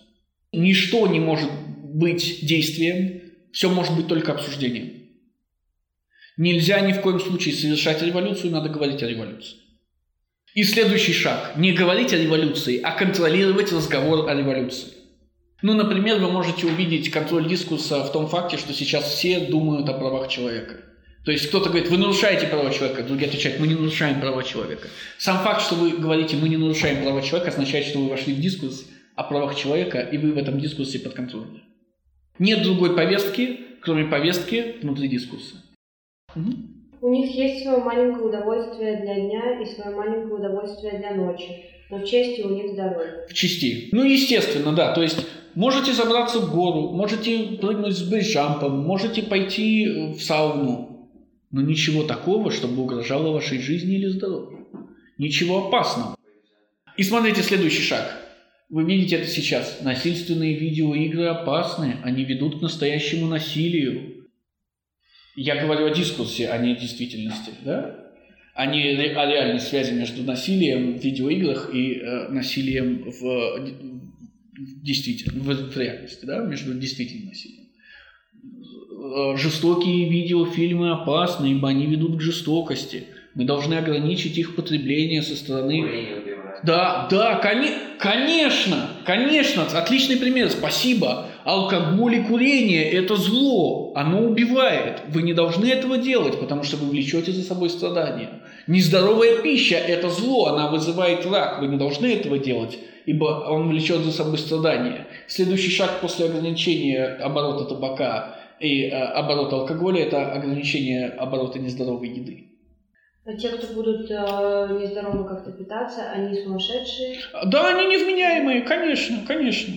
Ничто не может быть действием, все может быть только обсуждением. Нельзя ни в коем случае совершать революцию, надо говорить о революции. И следующий шаг. Не говорить о революции, а контролировать разговор о революции. Ну, например, вы можете увидеть контроль дискурса в том факте, что сейчас все думают о правах человека. То есть кто-то говорит, вы нарушаете права человека, другие отвечают, мы не нарушаем права человека. Сам факт, что вы говорите, мы не нарушаем права человека, означает, что вы вошли в дискурс о правах человека, и вы в этом дискурсе под контролем. Нет другой повестки, кроме повестки внутри дискурса. Угу. У них есть свое маленькое удовольствие для дня и свое маленькое удовольствие для ночи, но в части у них здоровье. В части. Ну, естественно, да. То есть можете забраться в гору, можете прыгнуть с бейджампом, можете пойти в сауну, но ничего такого, чтобы угрожало вашей жизни или здоровью. Ничего опасного. И смотрите следующий шаг. Вы видите это сейчас. Насильственные видеоигры опасны, они ведут к настоящему насилию. Я говорю о дискурсе, а не о действительности, да? А не о реальной связи между насилием в видеоиграх и э, насилием в, в, действительно, в, в реальности, да? Между действительным насилием. Э, жестокие видеофильмы опасны, ибо они ведут к жестокости. Мы должны ограничить их потребление со стороны... Да, да, кони... конечно, конечно, отличный пример, спасибо. Алкоголь и курение – это зло, оно убивает. Вы не должны этого делать, потому что вы влечете за собой страдания. Нездоровая пища – это зло, она вызывает рак, вы не должны этого делать, ибо он влечет за собой страдания. Следующий шаг после ограничения оборота табака и э, оборота алкоголя – это ограничение оборота нездоровой еды. А те, кто будут э, нездорово как-то питаться, они сумасшедшие? Да, они невменяемые, конечно, конечно.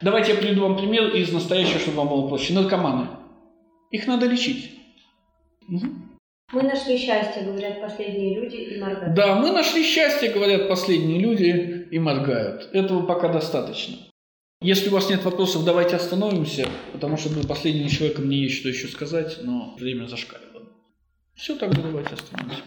Давайте я приведу вам пример из настоящего, чтобы вам было проще. Наркоманы. Их надо лечить. Угу. Мы нашли счастье, говорят последние люди и моргают. Да, мы нашли счастье, говорят последние люди и моргают. Этого пока достаточно. Если у вас нет вопросов, давайте остановимся, потому что был последним человеком, мне есть что еще сказать, но время зашкаливало. Все, тогда давайте остановимся.